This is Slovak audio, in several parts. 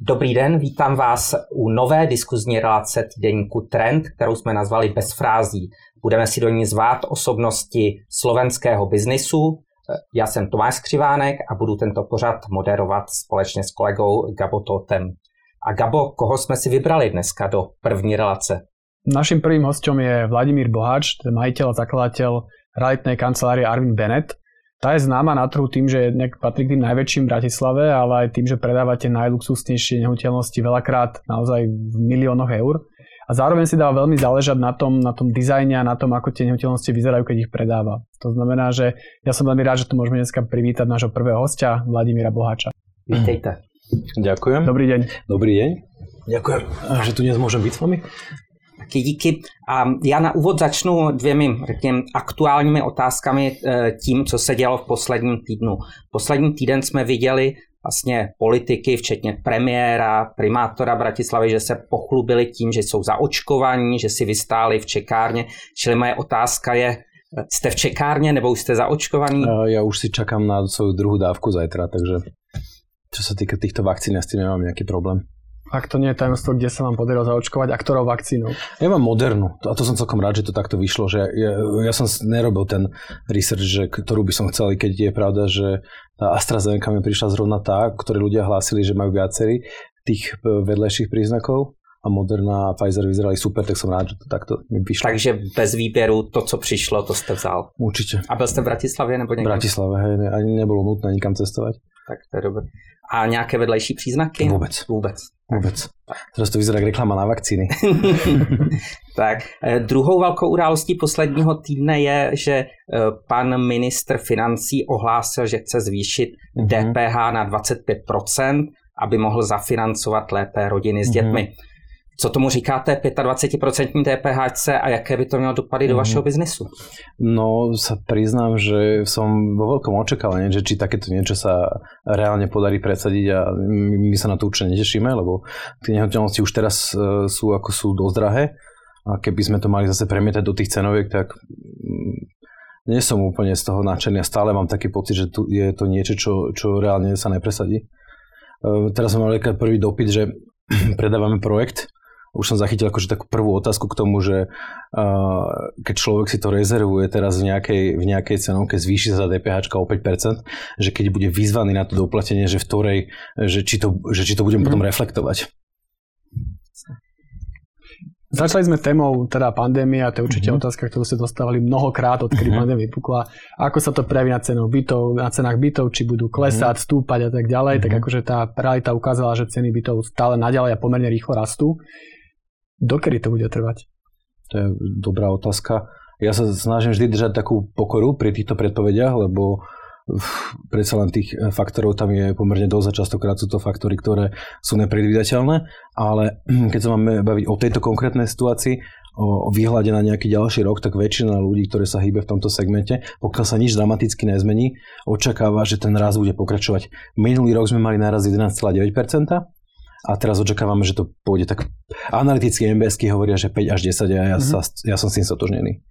Dobrý den, vítám vás u nové diskuzní relace týdeníku Trend, kterou jsme nazvali Bez frází. Budeme si do ní zvát osobnosti slovenského biznisu. Já jsem Tomáš Skřivánek a budu tento pořad moderovat společně s kolegou Gabo Totem. A Gabo, koho jsme si vybrali dneska do první relace? Naším prvým hostom je Vladimír Boháč, majiteľ a zakladateľ realitnej kancelárie Arvin Bennett. Tá je známa na trhu tým, že patrí k tým najväčším v Bratislave, ale aj tým, že predávate najluxusnejšie nehnuteľnosti veľakrát naozaj v miliónoch eur. A zároveň si dá veľmi záležať na tom, na tom dizajne a na tom, ako tie nehnuteľnosti vyzerajú, keď ich predáva. To znamená, že ja som veľmi rád, že tu môžeme dneska privítať nášho prvého hostia, Vladimíra Boháča. Vítejte. Ďakujem. Dobrý deň. Dobrý deň. Ďakujem, že tu dnes môžem byť s vami. Taky díky. A já na úvod začnu dvěmi, řekněme, aktuálními otázkami eh, tím, co se dělo v posledním týdnu. Poslední týden jsme viděli vlastně politiky, včetně premiéra, primátora Bratislavy, že se pochlubili tím, že jsou zaočkovaní, že si vystáli v čekárně. Čili moje otázka je, jste v čekárně nebo už jste zaočkovaní? Ja už si čakám na svoju druhú dávku zajtra, takže čo sa týka týchto vakcín, ja s tým nemám nejaký problém. Ak to nie je tajomstvo, kde sa vám podarilo zaočkovať a ktorou vakcínou? Ja mám modernú a to som celkom rád, že to takto vyšlo, že ja, ja som nerobil ten research, že, ktorú by som chcel, keď je pravda, že tá AstraZeneca mi prišla zrovna tá, ktoré ľudia hlásili, že majú viacerí tých e, vedlejších príznakov a Moderna a Pfizer vyzerali super, tak som rád, že to takto mi vyšlo. Takže bez výběru to, co přišlo, to jste vzal. Určite. A byl jste v Bratislavě nebo V někde? Bratislave, hej, ne, ani nebolo nutné nikam cestovať. Tak to je dobré. A nějaké vedlejší příznaky? Vôbec. Vůbec. Vôbec. Teraz to vyzerá ako reklama na vakcíny. tak, eh, druhou velkou událostí posledního týdne je, že eh, pan ministr financí ohlásil, že chce zvýšit Mhm. DPH na 25%, aby mohl zafinancovat lépe rodiny s Mhm. dětmi. Co tomu říkáte 25% DPH a jaké by to mělo dopady do Mhm. vašeho biznesu? No sa priznám, že som vo veľkom očakávaní, že či takéto niečo sa reálne podarí presadiť a my sa na to určite netešíme, lebo tie nehnuteľnosti už teraz e, sú ako sú dosť drahé a keby sme to mali zase premietať do tých cenoviek, tak mm, nie som úplne z toho nadšený a stále mám taký pocit, že tu je to niečo, čo, čo reálne sa nepresadí. E, Teraz som mal prvý dopyt, že predávame projekt už som zachytil akože takú prvú otázku k tomu, že uh, keď človek si to rezervuje teraz v nejakej, v nejakej cenovke, zvýši sa DPH o 5%, že keď bude vyzvaný na to doplatenie, že v ktorej, že či to, že či to budem potom reflektovať. Začali sme témou teda pandémie a to je určite Mhm. otázka, ktorú ste dostávali mnohokrát, odkedy Mhm. pandémia vypukla. Ako sa to prejaví na cenách bytov, na cenách bytov, či budú klesať, stúpať a tak ďalej, tak Mhm. akože tá realita ukázala, že ceny bytov stále naďalej a pomerne rýchlo rastú. Dokedy to bude trvať? To je dobrá otázka. Ja sa snažím vždy držať takú pokoru pri týchto predpovediach, lebo predsa len tých eh, faktorov tam je pomerne dosť a častokrát sú to faktory, ktoré sú nepredvídateľné, ale keď sa máme baviť o tejto konkrétnej situácii, o výhľade na nejaký ďalší rok, tak väčšina ľudí, ktoré sa hýbe v tomto segmente, pokiaľ sa nič dramaticky nezmení, očakáva, že ten rast bude pokračovať. Minulý rok sme mali náraz 11,9% a teraz očakávame, že to pôjde tak. Analytickí MBSky hovoria, že 5 až 10 a ja, Mhm. sa, ja som s tým stotožnený.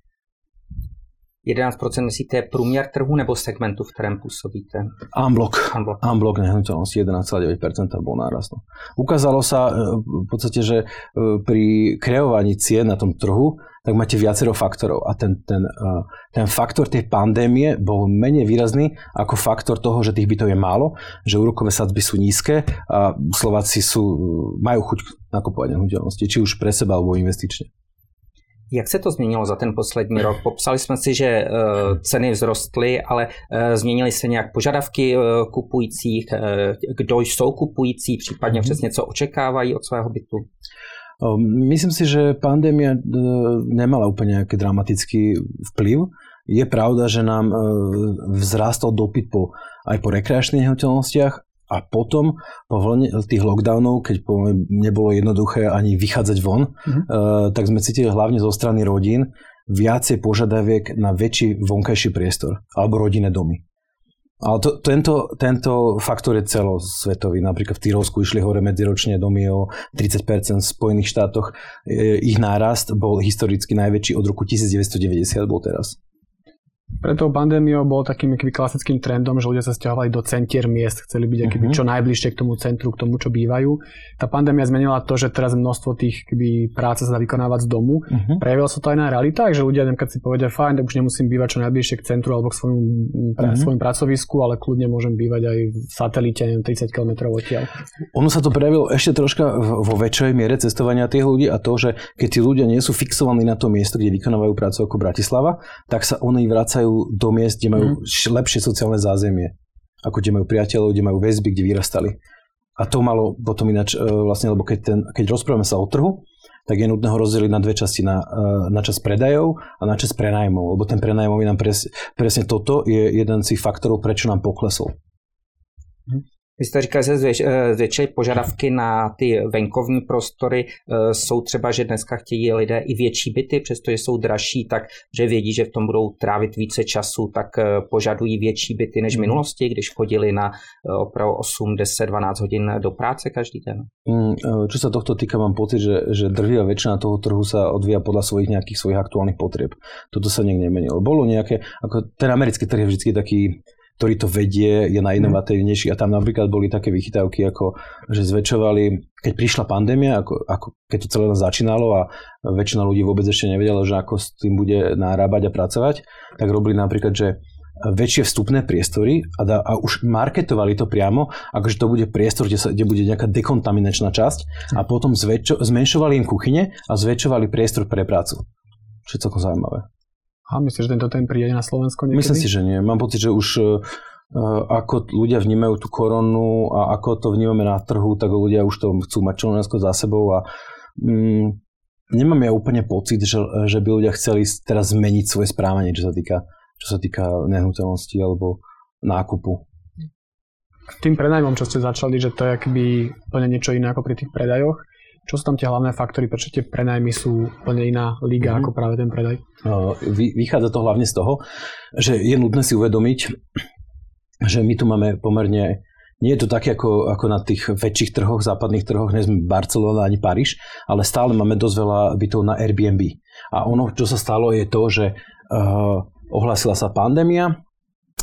11% myslíte průměr trhu nebo segmentu, v kterém působíte? Unblock. Unblock. Unblock nehnuteľnosti 11,9% bol nárast. No. Ukázalo sa e, v podstate, že e, pri kreovaní cien na tom trhu tak máte viacero faktorov a ten, ten, e, ten faktor tej pandémie bol menej výrazný ako faktor toho, že tých bytov je málo, že úrokové sadzby sú nízke a Slováci sú, majú chuť nakupovať nehnuteľnosti, či už pre seba alebo investične. Jak se to změnilo za ten poslední rok? Popsali jsme si, že eh, ceny vzrostly, ale eh, změnily se nějak požadavky eh, kupujících, kdo jsou kupující, případně Mhm. přesně co očekávají od svého bytu? Um, Myslím si, že pandémia nemala úplne nejaký dramatický vplyv. Je pravda, že nám vzrástol dopyt po, aj po rekreačných nehnuteľnostiach a potom po vlne tých lockdownov, keď nebolo jednoduché ani vychádzať von, Mhm. e, tak sme cítili hlavne zo strany rodín viacej požiadaviek na väčší vonkajší priestor alebo rodinné domy. Ale to, tento, tento faktor je celosvetový. Napríklad v Tyrolsku išli hore medziročne domy o 30%, v Spojených štátoch e, ich nárast bol historicky najväčší od roku 1990 bol teraz. Pre tou pandémiou bol takým klasickým trendom, že ľudia sa stiahovali do centier miest, chceli byť akýby uh-huh. čo najbližšie k tomu centru, k tomu, čo bývajú. Tá pandémia zmenila to, že teraz množstvo tých keby, práce sa dá vykonávať z domu. Uh-huh. Prejavilo sa to aj na realitách, že ľudia keď si povedia, fajn, tak už nemusím bývať čo najbližšie k centru alebo k svojmu, uh-huh. svojmu pracovisku, ale kľudne môžem bývať aj v satelite, neviem, 30 km odtiaľ. Ono sa to prejavilo ešte troška vo väčšej miere cestovania tých ľudí a to, že keď tí ľudia nie sú fixovaní na to miesto, kde vykonávajú prácu ako Bratislava, tak sa oni vracajú do miest, kde majú mm. lepšie sociálne zázemie. Ako kde majú priateľov, kde majú väzby, kde vyrastali. A to malo potom ináč, e, vlastne, lebo keď, ten, keď rozprávame sa o trhu, tak je nutné ho rozdeliť na dve časti, na, e, na čas predajov a na čas prenajmov, lebo ten prenajmový nám pres, presne toto je jeden z faktorov, prečo nám poklesol. Říkal, že eh, zvětšily požadavky na ty venkovní prostory. Eh, jsou třeba, že dneska chtějí lidé i větší byty, přestože jsou dražší, tak že vědí, že v tom budou trávit více času, tak eh, požadují větší byty než v mhm. minulosti, když chodili na opravdu 8, 10, 12 hodin do práce každý den. Mm, čo sa tohto týka, mám pocit, že, že drvia väčšina toho trhu sa odvíja podľa svojich nejakých svojich aktuálnych potrieb. Toto sa niekde nemenilo. Bolo nejaké, ako ten americký trh je vždy taký ktorý to vedie, je najinovatívnejší a tam napríklad boli také vychytávky, ako že zväčšovali, keď prišla pandémia, ako, ako keď to celé začínalo a väčšina ľudí vôbec ešte nevedela, že ako s tým bude nárábať a pracovať, tak robili napríklad, že väčšie vstupné priestory a, da, a už marketovali to priamo, akože to bude priestor, kde, sa, kde bude nejaká dekontaminačná časť a potom zväčšo, zmenšovali im kuchyne a zväčšovali priestor pre prácu. Čo je celkom zaujímavé. A myslíš, že tento ten príde na Slovensko niekedy? Myslím si, že nie. Mám pocit, že už uh, ako ľudia vnímajú tú koronu a ako to vnímame na trhu, tak ľudia už to chcú mať čo za sebou a um, nemám ja úplne pocit, že, že by ľudia chceli teraz zmeniť svoje správanie, čo sa týka, čo sa týka nehnuteľnosti alebo nákupu. Tým prenajmom, čo ste začali, že to je akby úplne niečo iné ako pri tých predajoch, čo sú tam tie hlavné faktory, prečo tie prenajmy sú úplne iná liga mm-hmm. ako práve ten predaj? Vychádza to hlavne z toho, že je nutné si uvedomiť, že my tu máme pomerne nie je to také ako, ako na tých väčších trhoch, západných trhoch, nie sme Barcelona ani Paríž, ale stále máme dosť veľa bytov na Airbnb. A ono, čo sa stalo, je to, že uh, ohlásila sa pandémia,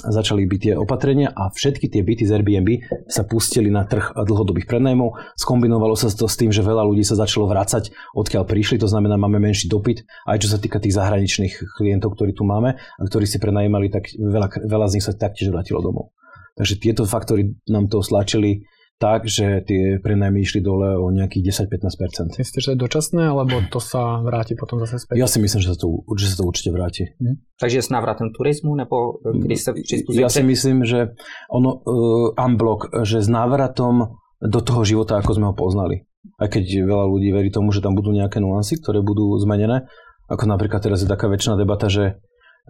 začali byť tie opatrenia a všetky tie byty z Airbnb sa pustili na trh dlhodobých prenajmov. Skombinovalo sa to s tým, že veľa ľudí sa začalo vrácať, odkiaľ prišli, to znamená, máme menší dopyt, aj čo sa týka tých zahraničných klientov, ktorí tu máme a ktorí si prenajímali, tak veľa, veľa z nich sa taktiež vrátilo domov. Takže tieto faktory nám to stlačili tak, že tie prenajmy išli dole o nejakých 10-15%. Myslíte, že to je dočasné, alebo to sa vráti potom zase späť? Ja si myslím, že sa to, že sa to určite vráti. Hmm. Takže s návratem turizmu, nebo kdy sa Ja si myslím, že ono, uh, unblock, že s návratom do toho života, ako sme ho poznali. Aj keď veľa ľudí verí tomu, že tam budú nejaké nuancy, ktoré budú zmenené. Ako napríklad teraz je taká väčšina debata, že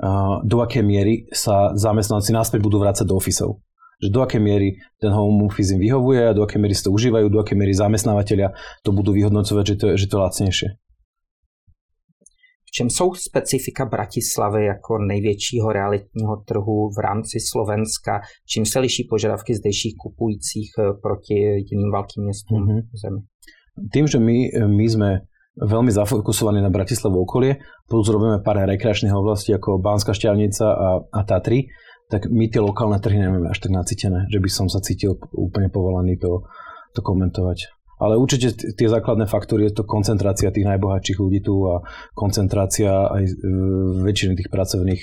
uh, do akej miery sa zamestnanci náspäť budú vrácať do ofisov že do akej miery ten home office im vyhovuje a do akej miery si to užívajú, do akej miery zamestnávateľia to budú vyhodnocovať, že to, že to je lacnejšie. V čem jsou specifika Bratislavy jako největšího realitního trhu v rámci Slovenska? Čím se liší požadavky zdejších kupujících eh, proti jiným velkým městům mm-hmm. zemi? Tým, že my, my sme veľmi zafokusovaní na Bratislavu okolie, plus robíme pár rekreačných oblastí ako Bánska šťavnica a, a Tatry, tak my tie lokálne trhy nemáme až tak nacítené, že by som sa cítil úplne povolaný to, to komentovať. Ale určite tie základné faktory je to koncentrácia tých najbohatších ľudí tu a koncentrácia aj e, väčšiny tých pracovných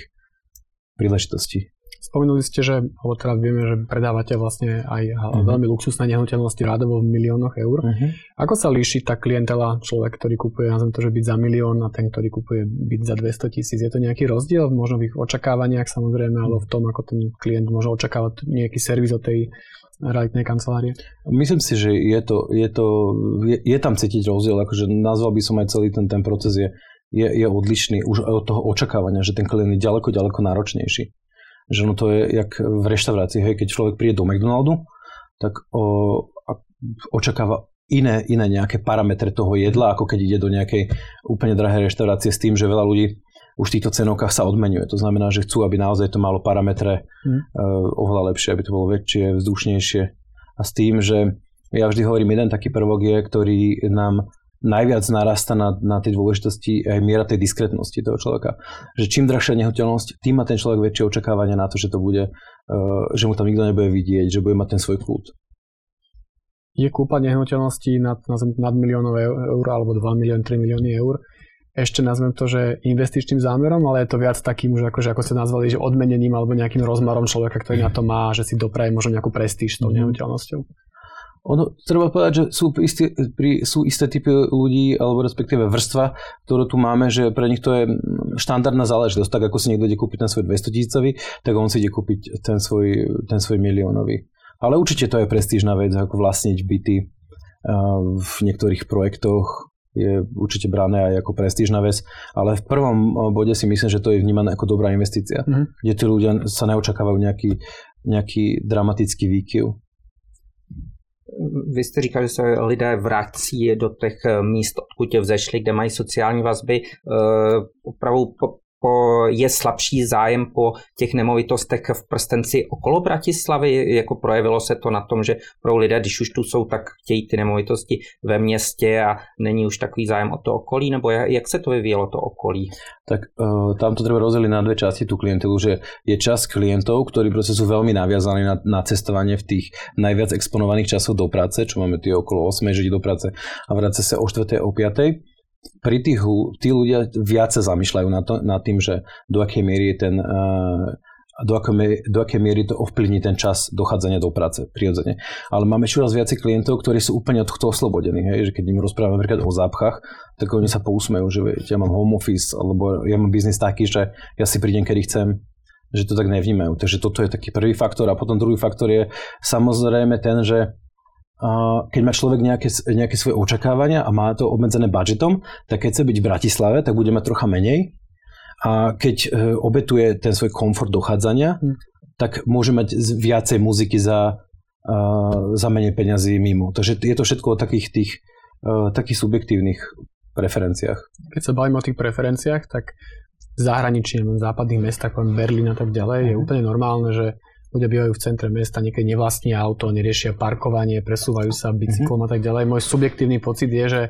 príležitostí. Spomenuli ste, že, alebo teda vieme, že predávate vlastne aj uh-huh. veľmi luxusné nehnuteľnosti rádovo v miliónoch eur. Uh-huh. Ako sa líši tá klientela, človek, ktorý kupuje, nazvem to, že byť za milión a ten, ktorý kupuje byť za 200 tisíc? Je to nejaký rozdiel možno v ich očakávaniach samozrejme, alebo v tom, ako ten klient môže očakávať nejaký servis od tej realitnej kancelárie? Myslím si, že je, to, je, to, je, je tam cítiť rozdiel, akože nazval by som aj celý ten, ten proces je, je, je odlišný už od toho očakávania, že ten klient je ďaleko, ďaleko náročnejší že no to je jak v reštaurácii, hej, keď človek príde do McDonaldu, tak o, očakáva iné, iné nejaké parametre toho jedla, ako keď ide do nejakej úplne drahej reštaurácie s tým, že veľa ľudí už v týchto cenovkách sa odmenuje. To znamená, že chcú, aby naozaj to malo parametre hmm. uh, oveľa lepšie, aby to bolo väčšie, vzdušnejšie. A s tým, že ja vždy hovorím, jeden taký prvok je, ktorý nám najviac narasta na, na tej dôležitosti aj miera tej diskretnosti toho človeka. Že čím drahšia nehnuteľnosť, tým má ten človek väčšie očakávania na to, že to bude, uh, že mu tam nikto nebude vidieť, že bude mať ten svoj kľud. Je kúpa nehnuteľností nad, nad miliónov eur alebo 2 milióny, 3 milióny eur ešte nazvem to, že investičným zámerom, ale je to viac takým už, akože, ako ste nazvali, že odmenením alebo nejakým rozmarom človeka, ktorý na to má, že si dopraje možno nejakú prestíž s tou mhm. nehnuteľnosťou. Ono, treba povedať, že sú, isté, pri, sú isté typy ľudí, alebo respektíve vrstva, ktorú tu máme, že pre nich to je štandardná záležitosť. Tak ako si niekto ide kúpiť ten svoj 200 tisícový, tak on si ide kúpiť ten svoj, ten svoj miliónový. Ale určite to je prestížna vec, ako vlastniť byty v niektorých projektoch, je určite brané aj ako prestížna vec, ale v prvom bode si myslím, že to je vnímané ako dobrá investícia, mm-hmm. kde tí ľudia sa neočakávajú nejaký, nejaký dramatický výkyv. Vy jste říkal, že se lidé vrací do těch míst, odkud vzešli, kde mají sociální vazby. Eh, opravdu je slabší zájem po těch nemovitostech v prstenci okolo Bratislavy? Jako projevilo se to na tom, že pro lidé, když už tu jsou, tak chtějí ty nemovitosti ve městě a není už takový zájem o to okolí? Nebo jak se to vyvíjelo, to okolí? Tak uh, tam to treba rozdeliť na dve časti tú klientelu, že je čas klientov, ktorí proste sú veľmi naviazaní na, na cestovanie v tých najviac exponovaných časoch do práce, čo máme tie okolo 8 že do práce a vráca sa o 4. o 5 pri tých, tí ľudia viac sa zamýšľajú nad, to, nad tým, že do akej miery je ten uh, do akej, do akej miery to ovplyvní ten čas dochádzania do práce, prirodzene. Ale máme čoraz viacej klientov, ktorí sú úplne od tohto oslobodení. Hej? Že keď im rozprávame napríklad o zápchách, tak oni sa pousmejú, že ja mám home office, alebo ja mám biznis taký, že ja si prídem, kedy chcem, že to tak nevnímajú. Takže toto je taký prvý faktor. A potom druhý faktor je samozrejme ten, že keď má človek nejaké, nejaké svoje očakávania a má to obmedzené budžetom, tak keď chce byť v Bratislave, tak bude mať trocha menej. A keď e, obetuje ten svoj komfort dochádzania, hm. tak môže mať viacej muziky za, za menej peňazí mimo. Takže je to všetko o takých tých e, takých subjektívnych preferenciách. Keď sa bavíme o tých preferenciách, tak zahraničí, v západných mestách, Berlín a tak ďalej, je mhm. úplne normálne, že ľudia bývajú v centre mesta, niekedy nevlastnia auto, neriešia parkovanie, presúvajú sa bicyklom mm-hmm. a tak ďalej. Môj subjektívny pocit je, že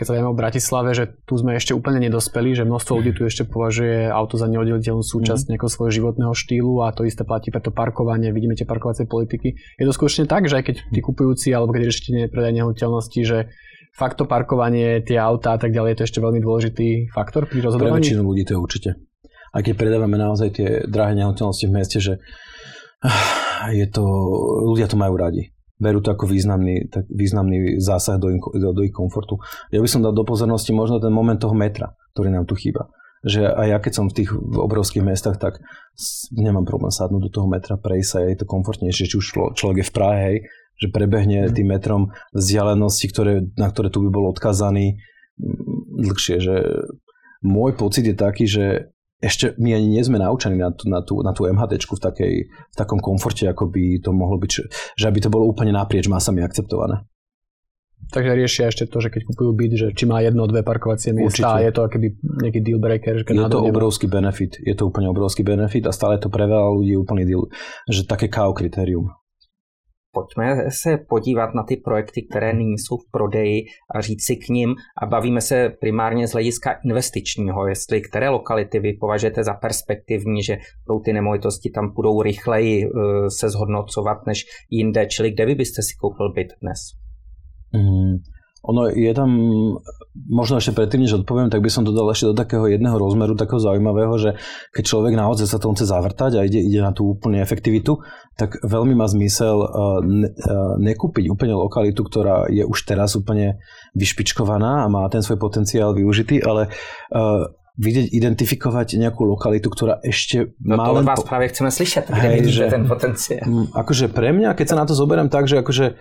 keď sa vieme o Bratislave, že tu sme ešte úplne nedospeli, že množstvo ľudí tu ešte považuje auto za neoddeliteľnú súčasť mm-hmm. nejakého svojho životného štýlu a to isté platí pre to parkovanie, vidíme tie parkovacie politiky. Je to skutočne tak, že aj keď tí kupujúci alebo keď riešite predaj nehnuteľnosti, že fakt to parkovanie, tie autá a tak ďalej, je to ešte veľmi dôležitý faktor pri rozhodovaní? Pre väčšinu ľudí to je určite. A keď predávame naozaj tie drahé nehnuteľnosti v meste, že je to, ľudia to majú radi. Berú to ako významný, tak významný zásah do, do, do ich komfortu. Ja by som dal do pozornosti možno ten moment toho metra, ktorý nám tu chýba. Že aj ja keď som v tých obrovských mestách, tak nemám problém sadnúť do toho metra, prejsť sa, je to komfortnejšie, či už človek je v Prahe, hej, že prebehne mm. tým metrom vzdialenosti, ktoré, na ktoré tu by bol odkazaný dlhšie. Že môj pocit je taký, že ešte my ani nie sme naučení na tú, na tú, na tú MHD v, takej, v takom komforte, ako by to mohlo byť, že aby to bolo úplne naprieč masami akceptované. Takže riešia ešte to, že keď kupujú byt, že či má jedno, dve parkovacie miesta, je to akoby nejaký deal breaker. Že je to obrovský benefit, je to úplne obrovský benefit a stále to pre veľa ľudí úplný deal, že také KO kritérium. Pojďme se podívat na ty projekty, které nyní jsou v prodeji a říct si k ním a bavíme se primárně z hlediska investičního, jestli které lokality vy považujete za perspektivní, že pro ty nemovitosti tam budou rychleji eh, se zhodnocovat než jinde, čili kde vy byste si koupil byt dnes? Mm, ono je tam, možno ešte predtým, než odpoviem, tak by som dodal ešte do takého jedného rozmeru, takého zaujímavého, že keď človek naozaj sa tom chce zavrtať a ide, ide na tú úplne efektivitu, tak veľmi má zmysel ne, nekúpiť úplne lokalitu, ktorá je už teraz úplne vyšpičkovaná a má ten svoj potenciál využitý, ale vidieť, identifikovať nejakú lokalitu, ktorá ešte no má to len... vás po... práve chceme slyšet, kde Hej, že, ten potenciál. Akože pre mňa, keď sa na to zoberiem tak, že akože e,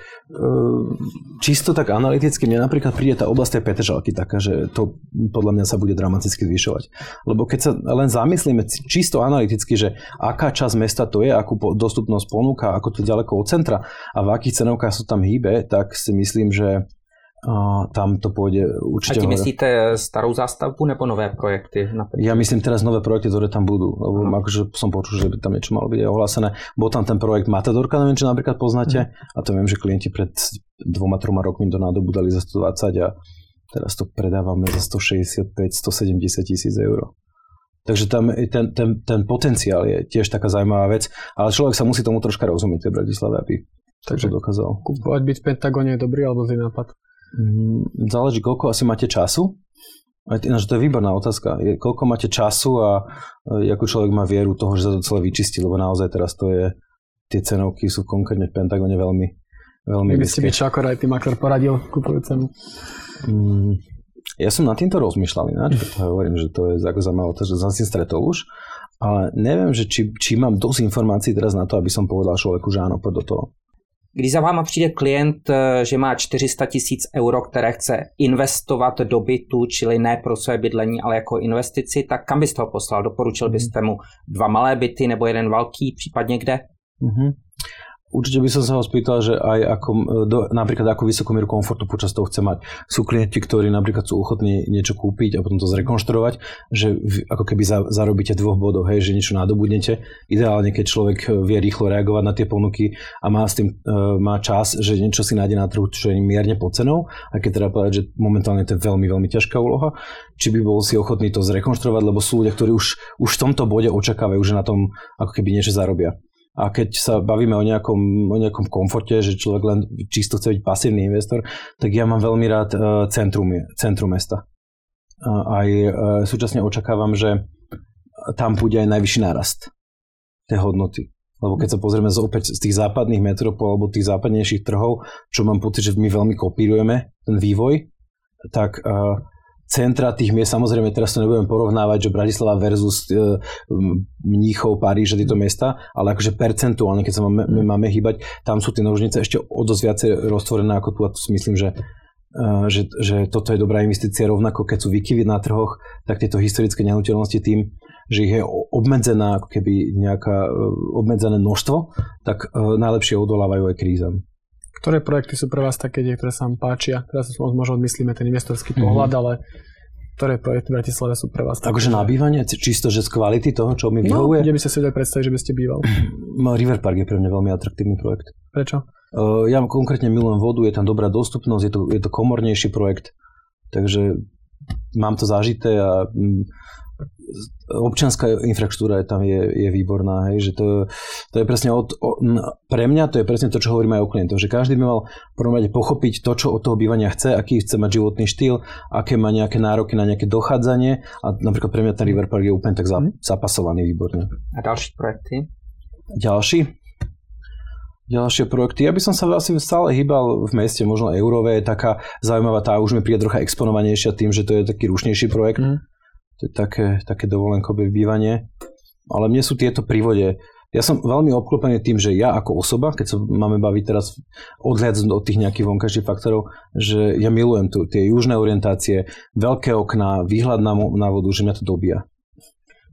čisto tak analyticky, mne napríklad príde tá oblasť tej Petržalky taká, že to podľa mňa sa bude dramaticky zvyšovať. Lebo keď sa len zamyslíme čisto analyticky, že aká časť mesta to je, akú dostupnosť ponúka, ako to ďaleko od centra a v akých cenovkách sa tam hýbe, tak si myslím, že a tam to pôjde určite... A ty myslíte starú zástavbu nebo nové projekty? Napríklad? Ja myslím teraz nové projekty, ktoré tam budú. Lebo no. akože som počul, že by tam niečo malo byť ohlásené. Bol tam ten projekt Matadorka, neviem, či napríklad poznáte. Mm. A to viem, že klienti pred dvoma, troma rokmi do nádobu dali za 120 a Teraz to predávame za 165-170 tisíc eur. Takže tam ten, ten, ten potenciál je tiež taká zaujímavá vec, ale človek sa musí tomu troška rozumieť tej Bratislave, aby Takže to dokázal. Kúpovať byť v Pentagone je dobrý alebo zlý nápad? Mm, záleží, koľko asi máte času. Ináč to je výborná otázka. Je, koľko máte času a e, ako človek má vieru toho, že sa to celé vyčistí, lebo naozaj teraz to je, tie cenovky sú konkrétne v Pentagone veľmi, veľmi Vy ste čo ako aj tým makler poradil kupujúcemu? Mm, ja som nad týmto rozmýšľal ináč, preto hovorím, že to je ako zaujímavé, že som si stretol už, ale neviem, že či, či mám dosť informácií teraz na to, aby som povedal človeku, že áno, poď do toho. Když za váma přijde klient, eh, že má 400 tisíc euro, které chce investovat do bytu, čili ne pro své bydlení, ale jako investici, tak kam byste ho poslal? Doporučil byste mu dva malé byty nebo jeden velký, případně kde? Mm-hmm. Určite by som sa ho spýtal, že aj ako, do, napríklad ako vysokú mieru komfortu počas toho chce mať. Sú klienti, ktorí napríklad sú ochotní niečo kúpiť a potom to zrekonštruovať, že ako keby za, zarobíte dvoch bodov, hej, že niečo nadobudnete. Ideálne, keď človek vie rýchlo reagovať na tie ponuky a má, s tým, uh, má čas, že niečo si nájde na trhu, čo je mierne pod cenou, a keď teda povedať, že momentálne to je veľmi, veľmi ťažká úloha, či by bol si ochotný to zrekonštruovať, lebo sú ľudia, ktorí už, už v tomto bode očakávajú, že na tom ako keby niečo zarobia. A keď sa bavíme o nejakom, o nejakom komforte, že človek len čisto chce byť pasívny investor, tak ja mám veľmi rád e, centrum, centrum mesta. A aj e, súčasne očakávam, že tam bude aj najvyšší nárast tej hodnoty. Lebo keď sa pozrieme z, opäť z tých západných metropol alebo tých západnejších trhov, čo mám pocit, že my veľmi kopírujeme ten vývoj, tak uh, centra tých miest, samozrejme teraz to nebudem porovnávať, že Bratislava versus e, Mníchov, Paríž a tieto mesta, ale akože percentuálne, keď sa máme, mm. máme hýbať, tam sú tie nožnice ešte o dosť viacej roztvorené ako tu a tu si myslím, že e, že, že toto je dobrá investícia rovnako, keď sú výkyvy na trhoch, tak tieto historické nehnuteľnosti tým, že ich je obmedzená ako keby nejaká e, obmedzené množstvo, tak najlepšie odolávajú aj krízam. Ktoré projekty sú pre vás také, ktoré sa vám páčia? Teraz možno odmyslíme ten investorský mm-hmm. pohľad, ale ktoré projekty v Bratislave sú pre vás? Takže nabývanie, čisto, že z kvality toho, čo mi no, vyhovuje? No, kde by ste si vedeli predstaviť, že by ste býval? River Park je pre mňa veľmi atraktívny projekt. Prečo? Ja konkrétne milujem vodu, je tam dobrá dostupnosť, je to, je to komornejší projekt, takže mám to zažité a mm, občianská infraštruktúra je tam je, je výborná, hej, že to, to je presne od, o, pre mňa to je presne to, čo hovorím aj o klientoch, že každý by mal prvom rade pochopiť to, čo od toho bývania chce, aký chce mať životný štýl, aké má nejaké nároky na nejaké dochádzanie a napríklad pre mňa ten River Park je úplne tak za, mhm. zapasovaný výborne. A ďalší projekty? Ďalší? Ďalšie projekty. Ja by som sa asi stále hýbal v meste, možno Eurové je taká zaujímavá, tá už mi príde trocha exponovanejšia tým, že to je taký rušnejší projekt. Mm to je také, také dovolenkové bývanie. Ale mne sú tieto prívode, ja som veľmi obklopený tým, že ja ako osoba, keď sa máme baviť teraz odhľad od tých nejakých vonkajších faktorov, že ja milujem tu tie južné orientácie, veľké okná, výhľad na, na vodu, že mňa to dobíja.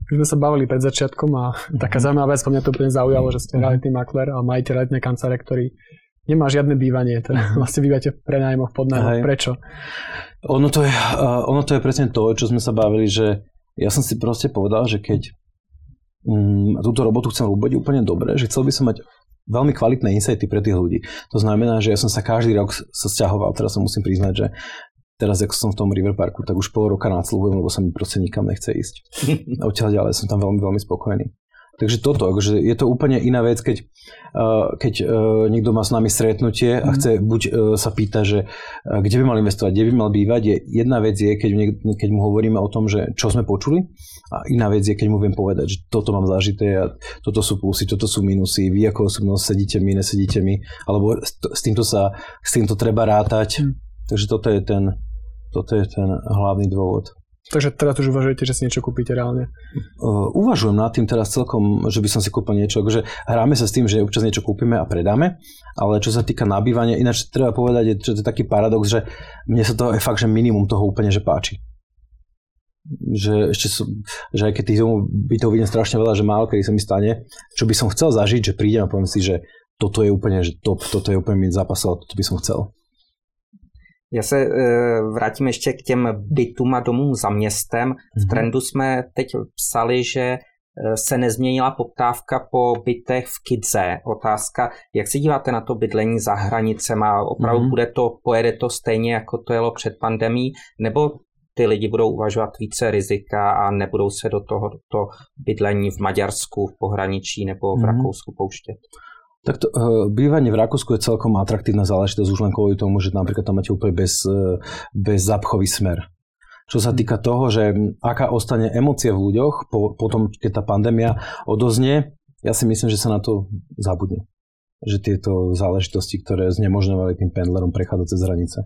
My sme sa bavili pred začiatkom a taká zaujímavá vec, mňa to úplne zaujalo, že ste realitný makler a majiteľ realitnej kancelárie, ktorý nemá žiadne bývanie, teda vlastne bývate v prenájmoch pod nájom. Prečo? Ono to, je, uh, ono to je presne to, čo sme sa bavili, že ja som si proste povedal, že keď um, túto robotu chcem robiť úplne dobre, že chcel by som mať veľmi kvalitné insighty pre tých ľudí. To znamená, že ja som sa každý rok sa sťahoval, teraz sa musím priznať, že teraz, ako som v tom River Parku, tak už pol roka nadsluhujem, lebo sa mi proste nikam nechce ísť. Odtiaľ ďalej som tam veľmi, veľmi spokojný. Takže toto, akože je to úplne iná vec, keď, uh, keď uh, niekto má s nami stretnutie a mhm. chce buď uh, sa pýta, že kde by mal investovať, kde by mal bývať. Je, jedna vec je, keď, keď mu hovoríme o tom, že čo sme počuli a iná vec je, keď mu viem povedať, že toto mám zažité a toto sú plusy, toto sú minusy, vy ako osobnosť sedíte mi, nesedíte mi, alebo s, týmto sa, s týmto treba rátať. Mm. Takže toto je ten, toto je ten hlavný dôvod. Takže teraz už uvažujete, že si niečo kúpite reálne? Uvažujem nad tým teraz celkom, že by som si kúpil niečo. Akože hráme sa s tým, že občas niečo kúpime a predáme, ale čo sa týka nabývania, ináč treba povedať, že to je taký paradox, že mne sa to je fakt, že minimum toho úplne, že páči. Že ešte sú, že aj keď tých bytov vidím strašne veľa, že málo kedy sa mi stane, čo by som chcel zažiť, že prídem a poviem si, že toto je úplne, že top, toto je úplne mi zápasol, toto by som chcel. Já se e, vrátím ještě k těm bytům a domům za městem. V mhm. trendu jsme teď psali, že se nezměnila poptávka po bytech v Kidze. Otázka, jak se díváte na to bydlení za hranicema? Opravdu mm-hmm. bude to, pojede to stejně, jako to jelo před pandemí, nebo ty lidi budou uvažovat více rizika a nebudou se do toho to bydlení v Maďarsku, v pohraničí nebo v mm-hmm. Rakousku pouštět? Tak to, uh, bývanie v Rakúsku je celkom atraktívna záležitosť už len kvôli tomu, že napríklad tam máte úplne bez, uh, bez zapchový smer. Čo sa týka toho, že aká ostane emócia v ľuďoch po, potom, keď tá pandémia odoznie, ja si myslím, že sa na to zabudne. Že tieto záležitosti, ktoré znemožňovali tým pendlerom prechádzať cez hranice.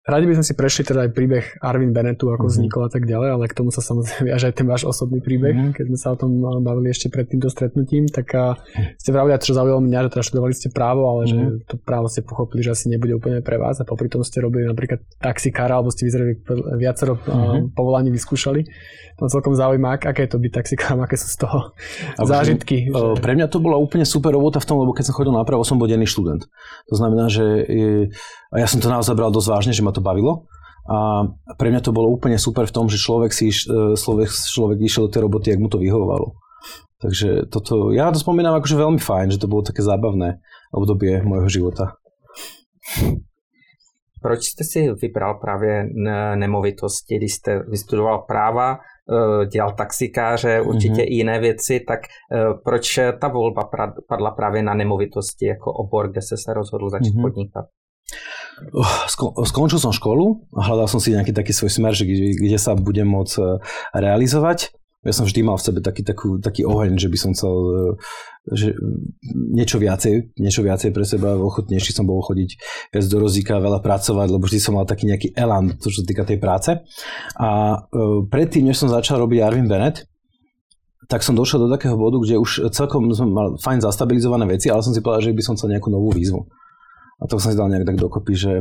Radi by sme si prešli teda aj príbeh Arvin Bennettu, ako mm-hmm. vznikol a tak ďalej, ale k tomu sa samozrejme viaže aj ten váš osobný príbeh, mm-hmm. keď sme sa o tom eh, bavili ešte pred týmto stretnutím, tak a eh, ste vravili, čo zaujalo mňa, že teda študovali ste právo, ale mm-hmm. že mhm. to právo ste pochopili, že asi nebude úplne pre vás a popri tom ste robili napríklad taxikára, alebo ste vyzerali viacero mm-hmm. povolaní vyskúšali. To celkom zaujíma, aké je to byť taxikárom, aké sú z toho a zážitky. Že... Pre mňa to bola úplne super robota v tom, lebo keď som chodil na právo, som bol denný študent. To znamená, že je, ja som to naozaj bral dosť vážne, že ma to bavilo. A pre mňa to bolo úplne super v tom, že človek si e, človek, človek išiel do tej roboty, ak mu to vyhovovalo. Takže toto, ja to spomínam akože veľmi fajn, že to bolo také zábavné obdobie môjho života. Proč jste si vybral právě nemovitosti, když jste vystudoval práva, e, dělal taxikáře, určitě mm-hmm. i jiné věci, tak e, proč ta volba padla právě na nemovitosti jako obor, kde se se rozhodl začít mm-hmm. podnikat? Skončil som školu a hľadal som si nejaký taký svoj smer, že kde, kde sa budem môcť e, realizovať. Ja som vždy mal v sebe taký, takú, taký oheň, že by som chcel e, že niečo viacej, niečo viacej pre seba, ochotnejší som bol chodiť viac do rozíka, veľa pracovať, lebo vždy som mal taký nejaký elan, to čo sa týka tej práce. A e, predtým, než som začal robiť Arvin Bennett, tak som došiel do takého bodu, kde už celkom som mal fajn zastabilizované veci, ale som si povedal, že by som chcel nejakú novú výzvu. A to som si dal nejak tak dokopy, že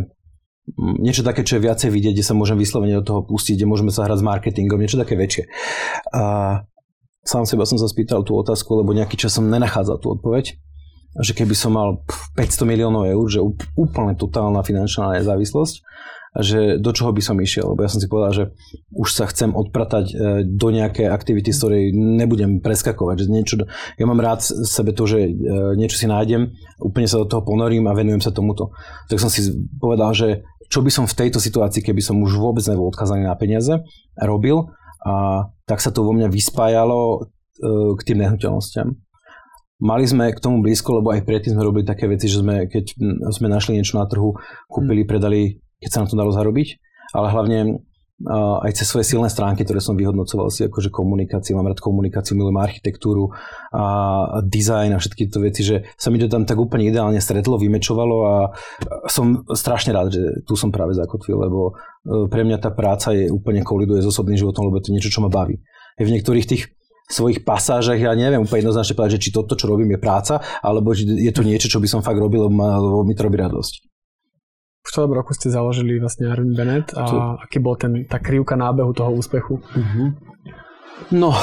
niečo také, čo je viacej vidieť, kde sa môžem vyslovene do toho pustiť, kde môžeme sa hrať s marketingom, niečo také väčšie. A sám seba som sa spýtal tú otázku, lebo nejaký čas som nenachádzal tú odpoveď. Že keby som mal 500 miliónov eur, že úplne totálna finančná nezávislosť, že do čoho by som išiel, lebo ja som si povedal, že už sa chcem odpratať e, do nejakej aktivity, z ktorej nebudem preskakovať, že niečo, ja mám rád sebe to, že e, niečo si nájdem, úplne sa do toho ponorím a venujem sa tomuto. Tak som si povedal, že čo by som v tejto situácii, keby som už vôbec nebol odkazaný na peniaze, robil a tak sa to vo mňa vyspájalo e, k tým nehnuteľnostiam. Mali sme k tomu blízko, lebo aj predtým sme robili také veci, že sme, keď sme našli niečo na trhu, kúpili, predali keď sa na to dalo zarobiť, ale hlavne uh, aj cez svoje silné stránky, ktoré som vyhodnocoval si akože komunikáciu, mám rád komunikáciu, milujem architektúru a, design a všetky tieto veci, že sa mi to tam tak úplne ideálne stretlo, vymečovalo a som strašne rád, že tu som práve zakotvil, lebo uh, pre mňa tá práca je úplne koliduje s osobným životom, lebo to je niečo, čo ma baví. V niektorých tých svojich pasážach, ja neviem úplne jednoznačne povedať, že či toto, čo robím, je práca, alebo je to niečo, čo by som fakt robil, lebo mi to robí radosť v celom roku ste založili vlastne Arvin Bennett a to... aký bol ten, tá krivka nábehu toho úspechu? Uh-huh. No,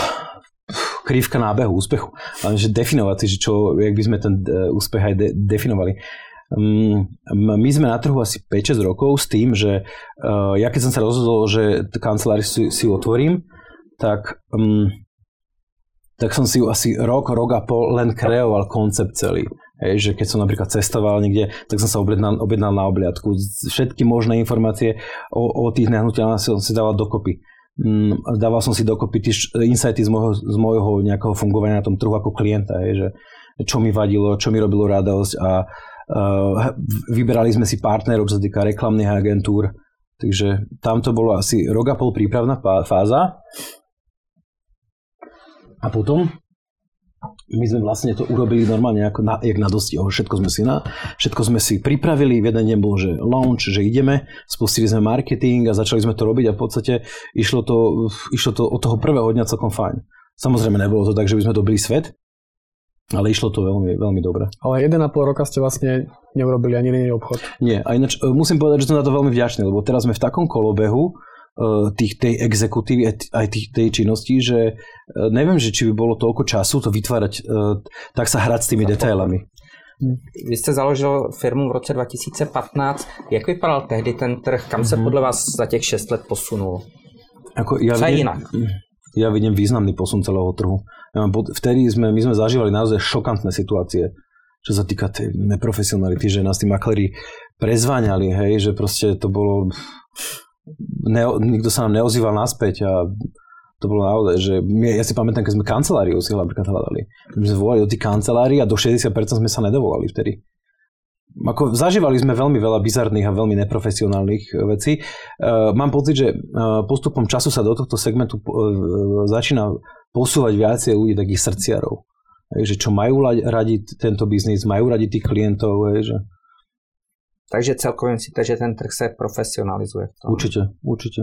krivka nábehu úspechu. Ale že definovať si, že čo, jak by sme ten uh, úspech aj de- definovali. Um, my sme na trhu asi 5-6 rokov s tým, že uh, ja keď som sa rozhodol, že kanceláriu si, si otvorím, tak um, tak som si asi rok, rok a pol len kreoval koncept celý. Hej, že keď som napríklad cestoval niekde, tak som sa objednal, objednal na obliadku. Všetky možné informácie o, o tých nehnuteľnostiach som si dával dokopy. Mm, dával som si dokopy tie insighty z môjho, z môjho nejakého fungovania na tom trhu ako klienta, hej, že čo mi vadilo, čo mi robilo radosť a uh, vyberali sme si partnerov, čo sa týka reklamných agentúr, takže tam to bolo asi rok a pol prípravná fáza a potom my sme vlastne to urobili normálne ako na, jak na dosti. Všetko sme si na, všetko sme si pripravili, v jeden deň bol, že launch, že ideme, spustili sme marketing a začali sme to robiť a v podstate išlo to, išlo to od toho prvého dňa celkom fajn. Samozrejme nebolo to tak, že by sme dobili svet, ale išlo to veľmi, veľmi dobre. Ale 1,5 roka ste vlastne neurobili ani iný obchod. Nie, a ináč e, musím povedať, že som na to veľmi vďačný, lebo teraz sme v takom kolobehu, Eh, tých, tej exekutívy, aj tých, tej činnosti, že eh, neviem, že či by bolo toľko času to vytvárať, eh, tak sa hrať s tými detailami. Vy jste založil firmu v roce 2015. Jak vypadal tehdy ten trh? Kam se mhm. podle vás za těch 6 let posunul? Ako ja Co je jinak? ja vidím významný posun celého trhu. Vtedy sme, my sme zažívali naozaj šokantné situácie, čo sa týka tej neprofesionality, že nás tí makleri prezváňali, hej, že proste to bolo... Ne, nikto sa nám neozýval naspäť a to bolo naozaj, že my, ja si pamätám, keď sme kanceláriu si napríklad hľadali. My sme volali do tých kancelárií a do 60% sme sa nedovolali vtedy. Ako, zažívali sme veľmi veľa bizarných a veľmi neprofesionálnych e, vecí. Uh, mám pocit, že uh, postupom času sa do tohto segmentu uh, začína posúvať viacej ľudí takých srdciarov. Hej, že čo majú radi tento biznis, majú radi tých klientov. Hej, že... Takže celkově myslíte, že ten trh se profesionalizuje? V tom. Určite, určite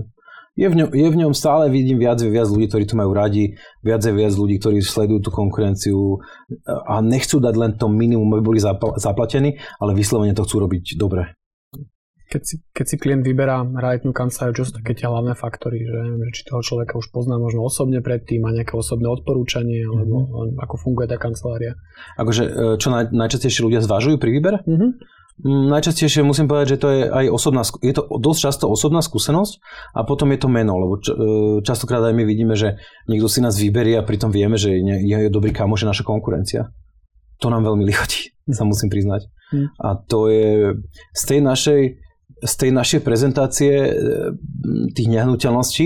je v, ňom, je v ňom stále vidím viac a viac ľudí, ktorí to majú radi, viac a viac ľudí, ktorí sledujú tú konkurenciu a nechcú dať len to minimum, aby boli zaplatení, ale vyslovene to chcú robiť dobre. Keď si, keď si klient vyberá realitnú kanceláriu, čo sú také tie hlavné faktory, že, že či toho človeka už pozná možno osobne predtým, má nejaké osobné odporúčanie, alebo mm-hmm. ako funguje tá kancelária? Akože, e, čo naj, najčastejšie ľudia zvažujú pri výbere? Mm-hmm. Mm, najčastejšie musím povedať, že to je aj osobná, je to dosť často osobná skúsenosť a potom je to meno, lebo č, e, častokrát aj my vidíme, že niekto si nás vyberie a pritom vieme, že je, je dobrý kamoš, je naša konkurencia. To nám veľmi lichotí, sa musím priznať. Mm. A to je z tej našej z tej našej prezentácie e, tých nehnuteľností,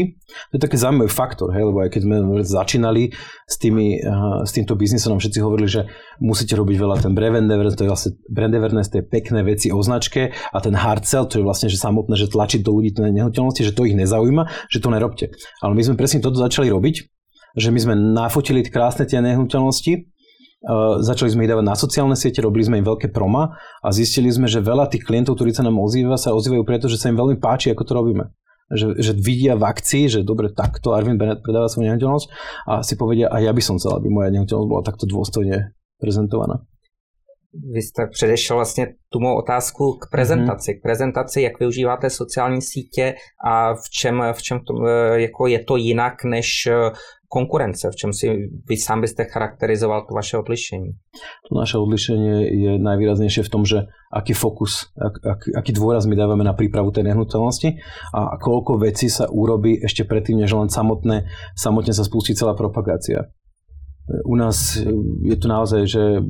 to je taký zaujímavý faktor, hej, lebo aj keď sme začínali s, tými, s týmto biznisom, všetci hovorili, že musíte robiť veľa ten brand to je vlastne brand awareness, to pekné veci o značke a ten hard sell, to je vlastne že samotné, že tlačiť do ľudí tie nehnuteľnosti, že to ich nezaujíma, že to nerobte. Ale my sme presne toto začali robiť, že my sme nafotili krásne tie nehnuteľnosti, začali sme ich dávať na sociálne siete, robili sme im veľké proma a zistili sme, že veľa tých klientov, ktorí sa nám ozýva, sa ozývajú preto, že sa im veľmi páči, ako to robíme. Že, že vidia v akcii, že dobre, takto Arvin Bennett predáva svoju nehnuteľnosť a si povedia, a ja by som chcel, aby moja nehnuteľnosť bola takto dôstojne prezentovaná. Vy jste předešel vlastně tu mou otázku k prezentaci. Mm-hmm. K prezentaci, jak využíváte sociální sítě a v čem, v čem to, e, jako je to jinak než konkurence? V čom si vy sám byste charakterizoval to vaše odlišení? To naše odlišenie je najvýraznejšie v tom, že aký fokus, ak, ak, aký dôraz my dávame na prípravu tej nehnuteľnosti a koľko vecí sa urobí ešte predtým, než len samotné, samotne sa spustí celá propagácia. U nás je to naozaj, že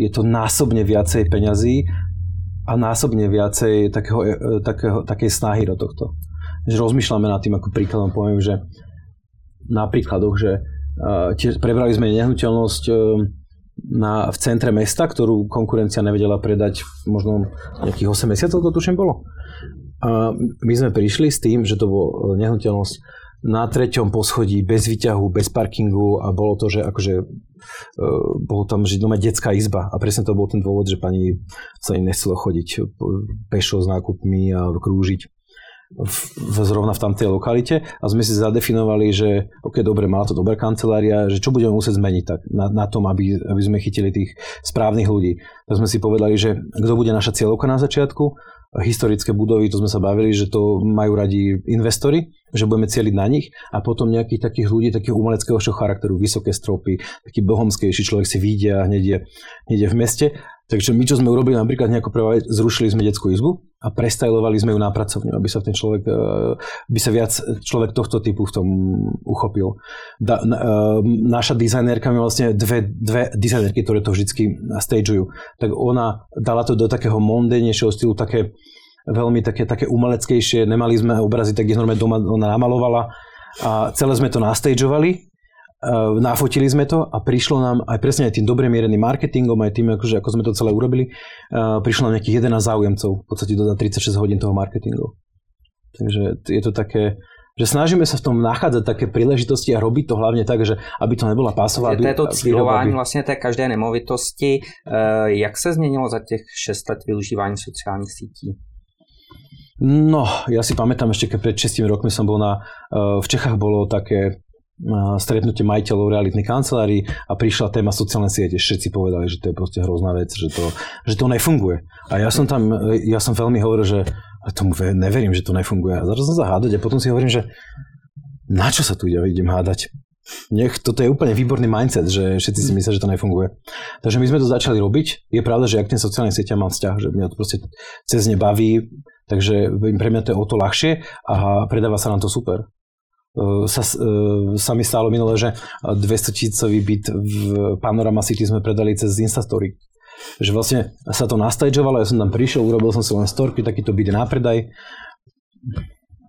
je to násobne viacej peňazí a násobne viacej takého, takého, takej snahy do tohto. Že rozmýšľame nad tým, ako príkladom poviem, že na príkladoch, že tiež prebrali sme nehnuteľnosť e, na, v centre mesta, ktorú konkurencia nevedela predať možno nejakých 8 mesiacov, to tuším bolo. A my sme prišli s tým, že to bol nehnuteľnosť na treťom poschodí, bez výťahu, bez parkingu a bolo to, že akože bolo tam že doma detská izba a presne to bol ten dôvod, že pani sa im nechcelo chodiť pešo s nákupmi a krúžiť v, v, zrovna v tamtej lokalite a sme si zadefinovali, že ok, dobre, mala to dobrá kancelária, že čo budeme musieť zmeniť tak, na, na tom, aby, aby sme chytili tých správnych ľudí. Tak sme si povedali, že kto bude naša cieľovka na začiatku, historické budovy, to sme sa bavili, že to majú radi investori, že budeme cieliť na nich a potom nejakých takých ľudí, takých umeleckého charakteru, vysoké stropy, taký bohomskejší človek si vidia hneď je, hneď je v meste Takže my, čo sme urobili napríklad nejako prvá zrušili sme detskú izbu a prestajlovali sme ju na pracovňu, aby sa ten človek, e, by sa viac človek tohto typu v tom uchopil. Da, na, e, naša dizajnérka má vlastne dve, dve dizajnérky, ktoré to vždycky stageujú. Tak ona dala to do takého mondenejšieho stylu, také veľmi také, také umeleckejšie, nemali sme obrazy, tak ich normálne doma ona namalovala a celé sme to nastageovali nafotili sme to a prišlo nám aj presne aj tým dobre miereným marketingom, aj tým, akože, ako sme to celé urobili, uh, prišlo nám nejakých 11 záujemcov, v podstate do 36 hodín toho marketingu. Takže je to také, že snažíme sa v tom nachádzať také príležitosti a robiť to hlavne tak, že aby to nebola pásová. Je to cílování vlastně té každé nemovitosti. Uh, jak se změnilo za těch 6 let využívání sociálních sítí? No, ja si pamätám ešte, keď pred 6 rokmi som bol na, v Čechách bolo také stretnutie majiteľov realitnej kancelárii a prišla téma sociálne siete. Všetci povedali, že to je proste hrozná vec, že to, že to nefunguje. A ja som tam, ja som veľmi hovoril, že tomu neverím, že to nefunguje. A začal som sa hádať a potom si hovorím, že na čo sa tu ide, idem hádať. Nech, toto je úplne výborný mindset, že všetci si myslia, že to nefunguje. Takže my sme to začali robiť. Je pravda, že ak ten sociálne sieťa mám vzťah, že mňa to proste cez ne baví, takže pre mňa to je o to ľahšie a predáva sa nám to super. Sa, sa mi stalo minule, že 200 tisícový byt v Panorama City sme predali cez Instastory. Že vlastne sa to nastajdžovalo, ja som tam prišiel, urobil som si len storky, takýto byt na predaj.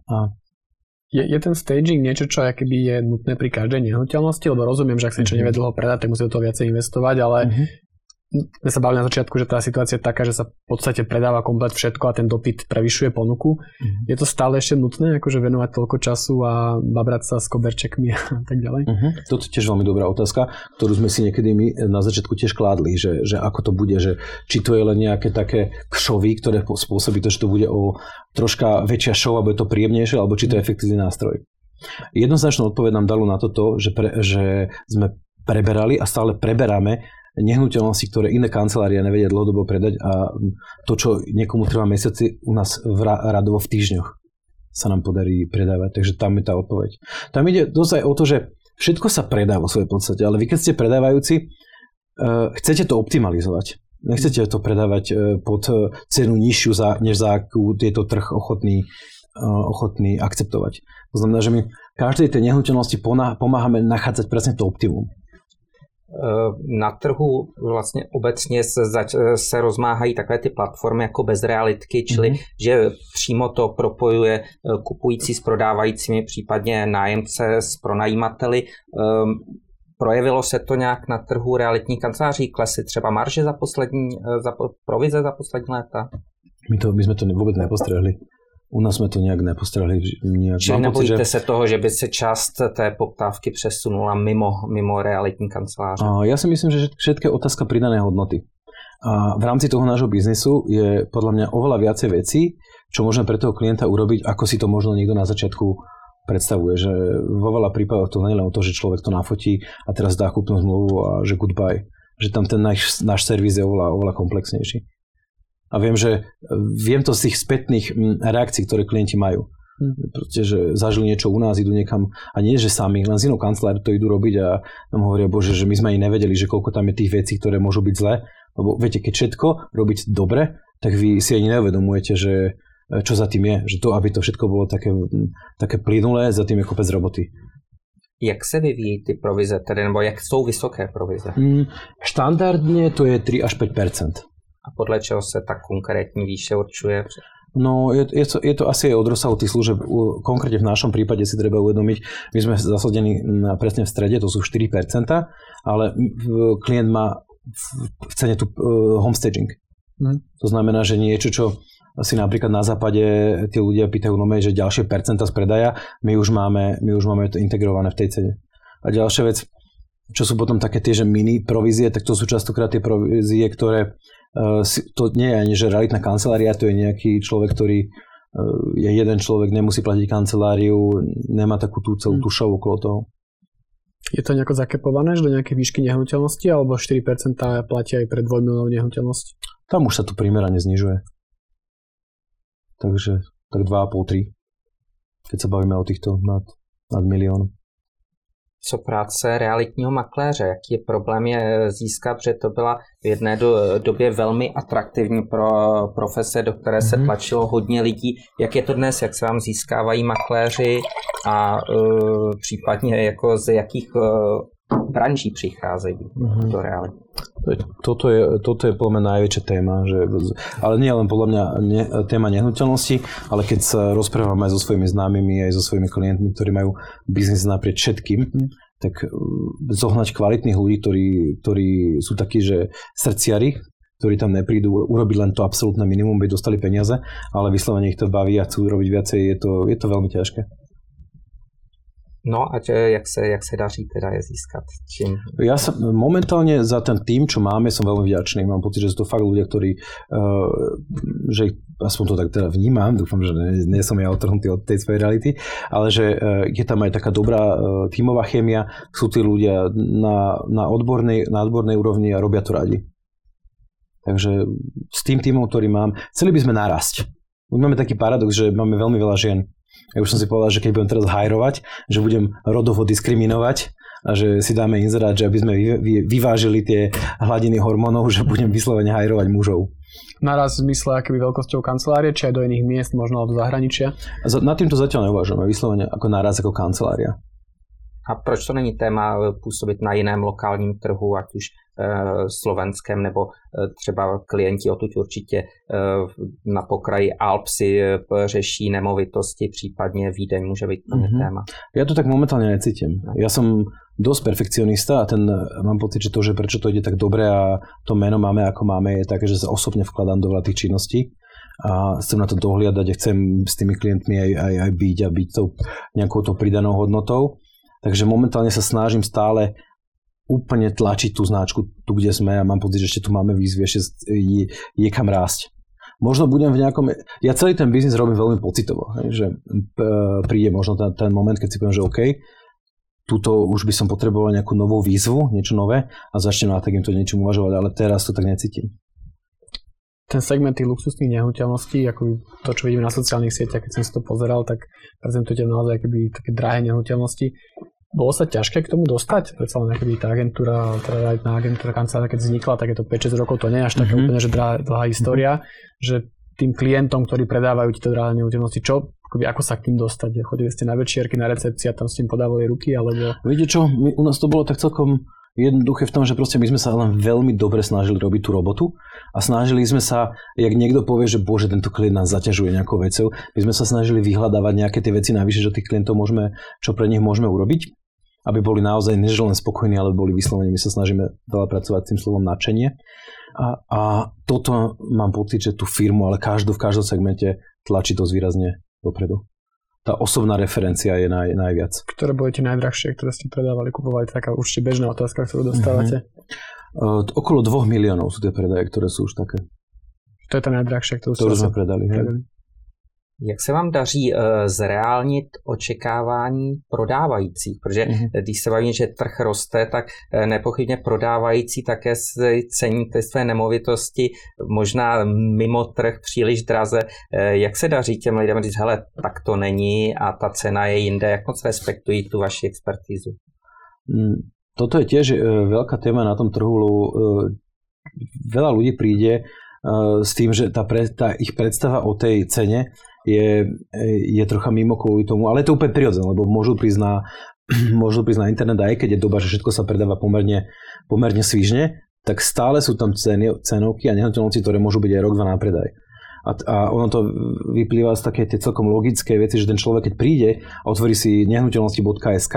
A je, je ten staging niečo, čo keby je nutné pri každej nehnuteľnosti? Lebo rozumiem, že ak sa niečo mm-hmm. nevie dlho predať, tak musí do toho viacej investovať, ale mm-hmm sme sa bavili na začiatku, že tá situácia je taká, že sa v podstate predáva komplet všetko a ten dopyt prevyšuje ponuku. Mm-hmm. Je to stále ešte nutné, akože venovať toľko času a babrať sa s koberčekmi a tak ďalej? Mm-hmm. Toto je tiež veľmi dobrá otázka, ktorú sme si niekedy my na začiatku tiež kládli, že, že ako to bude, že či to je len nejaké také kšovy, ktoré spôsobí to, že to bude o troška väčšia show a bude to príjemnejšie, alebo či to je efektívny nástroj. Jednoznačnú odpoveď nám dalo na toto, že, pre, že sme preberali a stále preberáme nehnuteľnosti, ktoré iné kancelárie nevedia dlhodobo predať a to, čo niekomu trvá mesiaci, u nás v radovo v týždňoch sa nám podarí predávať. Takže tam je tá odpoveď. Tam ide dosť aj o to, že všetko sa predá vo svojej podstate, ale vy keď ste predávajúci, uh, chcete to optimalizovať. Nechcete to predávať uh, pod uh, cenu nižšiu, za, než za akú je trh ochotný, ochotný akceptovať. To znamená, že my každej tej nehnuteľnosti pomáhame nachádzať presne to optimum. Eh, na trhu vlastně obecně se, zač, se rozmáhají takové ty platformy jako bez realitky, čili mm-hmm. že přímo to propojuje eh, kupující s prodávajícími, případně nájemce s pronajímateli. Ehm, projevilo se to nějak na trhu realitní kanceláří? Klesy třeba marže za poslední, eh, za provize za poslední léta? My, to, my jsme to vůbec nepostrehli. U nás sme to nejak nepostrali. Nejak. Čiže nebojíte že... se toho, že by se část té poptávky přesunula mimo, mimo realitní kanceláře? Ja si myslím, že všetko je otázka pridanej hodnoty. A v rámci toho nášho biznisu je podľa mňa oveľa viacej vecí, čo môžeme pre toho klienta urobiť, ako si to možno niekto na začiatku predstavuje, že vo veľa prípadoch to nie len o to, že človek to nafotí a teraz dá kúpnu zmluvu a že goodbye. Že tam ten náš, náš servis je oveľa, oveľa komplexnejší a viem, že viem to z tých spätných reakcií, ktoré klienti majú. Hm. Proste, že zažili niečo u nás, idú niekam a nie, že sami, len z inou kanceláriou to idú robiť a nám hovoria, bože, že my sme ani nevedeli, že koľko tam je tých vecí, ktoré môžu byť zlé. Lebo viete, keď všetko robiť dobre, tak vy si ani neuvedomujete, že e, čo za tým je. Že to, aby to všetko bolo také, také plynulé, za tým je kopec roboty. Jak se vyvíjí ty provize, tedy, nebo jak jsou vysoké provize? Mm, štandardne to je 3 až 5 a podle čeho se ta konkrétní výše určuje? No, je, je, to, je to asi aj od rozsahu tých služeb. Konkrétne v našom prípade si treba uvedomiť, my sme zasadení presne v strede, to sú 4%, ale klient má v cene tu uh, homestaging. Mm. To znamená, že niečo, čo si napríklad na západe tí ľudia pýtajú no že ďalšie percenta z predaja, my už máme, my už máme to integrované v tej cene. A ďalšia vec, čo sú potom také tie, že mini provízie, tak to sú častokrát tie provízie, ktoré to nie je ani, že realitná kancelária, to je nejaký človek, ktorý eh, je jeden človek, nemusí platiť kanceláriu, nemá takú tú celú tú show okolo toho. Je to nejako zakepované, že do nejakej výšky nehnuteľnosti, alebo 4% platia aj pre 2 miliónov nehnuteľnosť? Tam už sa to primerane znižuje. Takže tak 2,5-3, keď sa bavíme o týchto nad, nad milión co práce realitního makléře, jaký je problém je získat, protože to byla v jedné do, době velmi atraktivní pro profese, do které se mm-hmm. tlačilo hodně lidí. Jak je to dnes, jak se vám získávají makléři a uh, případně jako z jakých uh, branží přicházejí mm-hmm. do reality? Toto je, toto je podľa mňa najväčšia téma, že, ale nie len podľa mňa ne, téma nehnuteľnosti, ale keď sa rozprávame aj so svojimi známymi, aj so svojimi klientmi, ktorí majú biznis naprieč všetkým, mm. tak uh, zohnať kvalitných ľudí, ktorí, ktorí sú takí, že srdciari, ktorí tam neprídu urobiť len to absolútne minimum, by dostali peniaze, ale vyslovene ich to baví a chcú robiť viacej, je to, je to veľmi ťažké. No a čo, jak, sa, jak sa daří teda je získať? Čím? Ja sa momentálne za ten tým, čo máme, som veľmi vďačný. Mám pocit, že sú to fakt ľudia, ktorí, uh, že aspoň to tak teda vnímam, dúfam, že nie, nie som ja otrhnutý od tej svojej reality, ale že uh, je tam aj taká dobrá uh, tímová chémia, sú tí ľudia na, na, odbornej, na odbornej úrovni a robia to radi. Takže s tým týmom, ktorý mám, chceli by sme narásť. Máme taký paradox, že máme veľmi veľa žien ja už som si povedal, že keď budem teraz hajrovať, že budem rodovo diskriminovať a že si dáme inzerát, že aby sme vyvážili tie hladiny hormónov, že budem vyslovene hajrovať mužov. Naraz v zmysle akoby veľkosťou kancelárie, či aj do iných miest, možno do zahraničia? Na týmto zatiaľ neuvažujeme, vyslovene ako naraz ako kancelária. A proč to není téma působit na jiném lokálním trhu, ať už Eh, slovenském, nebo eh, třeba klienti odtud určitě eh, na pokraji Alp si řeší nemovitosti, případně Vídeň může být mm-hmm. téma. Ja to tak momentálne necítim. Ja som dosť perfekcionista a ten, mám pocit, že to, že prečo to ide tak dobre a to meno máme ako máme, je také, že sa osobne vkladám do veľa tých činností a chcem na to dohliadať a chcem s tými klientmi aj, aj, aj byť a byť tou nejakou tou pridanou hodnotou. Takže momentálne sa snažím stále úplne tlačiť tú značku tu, kde sme a mám pocit, že ešte tu máme výzvy, ešte je, je kam rásť. Možno budem v nejakom... Ja celý ten biznis robím veľmi pocitovo, že príde možno ten, ten moment, keď si poviem, že OK, túto už by som potreboval nejakú novú výzvu, niečo nové a začnem na takýmto niečom uvažovať, ale teraz to tak necítim. Ten segment tých luxusných nehnuteľností, ako to, čo vidíme na sociálnych sieťach, keď som si to pozeral, tak prezentujete naozaj akoby také drahé nehnuteľnosti. Bolo sa ťažké k tomu dostať? Predsa len keby tá agentúra, teda aj tá agentúra kancelária, keď vznikla, tak je to 5-6 rokov, to nie je až taká mm-hmm. úplne že dlhá, dlhá história, mm-hmm. že tým klientom, ktorí predávajú tieto drahé nehnuteľnosti, čo, akoby, ako sa k tým dostať? Chodili ste na večierky, na recepcii a tam s tým podávali ruky, alebo... Viete čo, my, u nás to bolo tak celkom jednoduché v tom, že proste my sme sa len veľmi dobre snažili robiť tú robotu a snažili sme sa, jak niekto povie, že bože, tento klient nás zaťažuje nejakou vecou, my sme sa snažili vyhľadávať nejaké tie veci navyše, že tých klientov môžeme, čo pre nich môžeme urobiť aby boli naozaj než len spokojní, ale boli vyslovene. My sa snažíme veľa pracovať tým slovom nadšenie. A, a toto mám pocit, že tú firmu, ale každú v každom segmente tlačí to zvýrazne dopredu. Tá osobná referencia je naj, najviac. Ktoré boli tie najdrahšie, ktoré ste predávali, kupovali? Taká určite bežná otázka, ktorú dostávate. Uh-huh. Uh, okolo 2 miliónov sú tie predaje, ktoré sú už také. To je tá najdrahšia, ktorú, ktorú sme predali. predali. Jak se vám daří uh, zreálnit očekávání prodávajících? Protože mm-hmm. když se baví, že trh roste, tak uh, nepochybně prodávající také si cení ty své nemovitosti možná mimo trh příliš draze. Uh, jak se daří těm lidem říct, hele, tak to není a ta cena je jinde? Jak moc respektují tu vaši expertízu? Mm, toto je tiež veľká téma na tom trhu, lebo veľa ľudí príde s tým, že tá, pre, tá ich predstava o tej cene je, je trocha mimo kvôli tomu, ale je to úplne prirodzené, lebo môžu prísť na, môžu prísť na internet aj keď je doba, že všetko sa predáva pomerne, pomerne svižne, tak stále sú tam ceny, cenovky a nehnuteľnosti, ktoré môžu byť aj rok, dva na predaj. A, a ono to vyplýva z také tie celkom logické veci, že ten človek, keď príde a otvorí si nehnuteľnosti.sk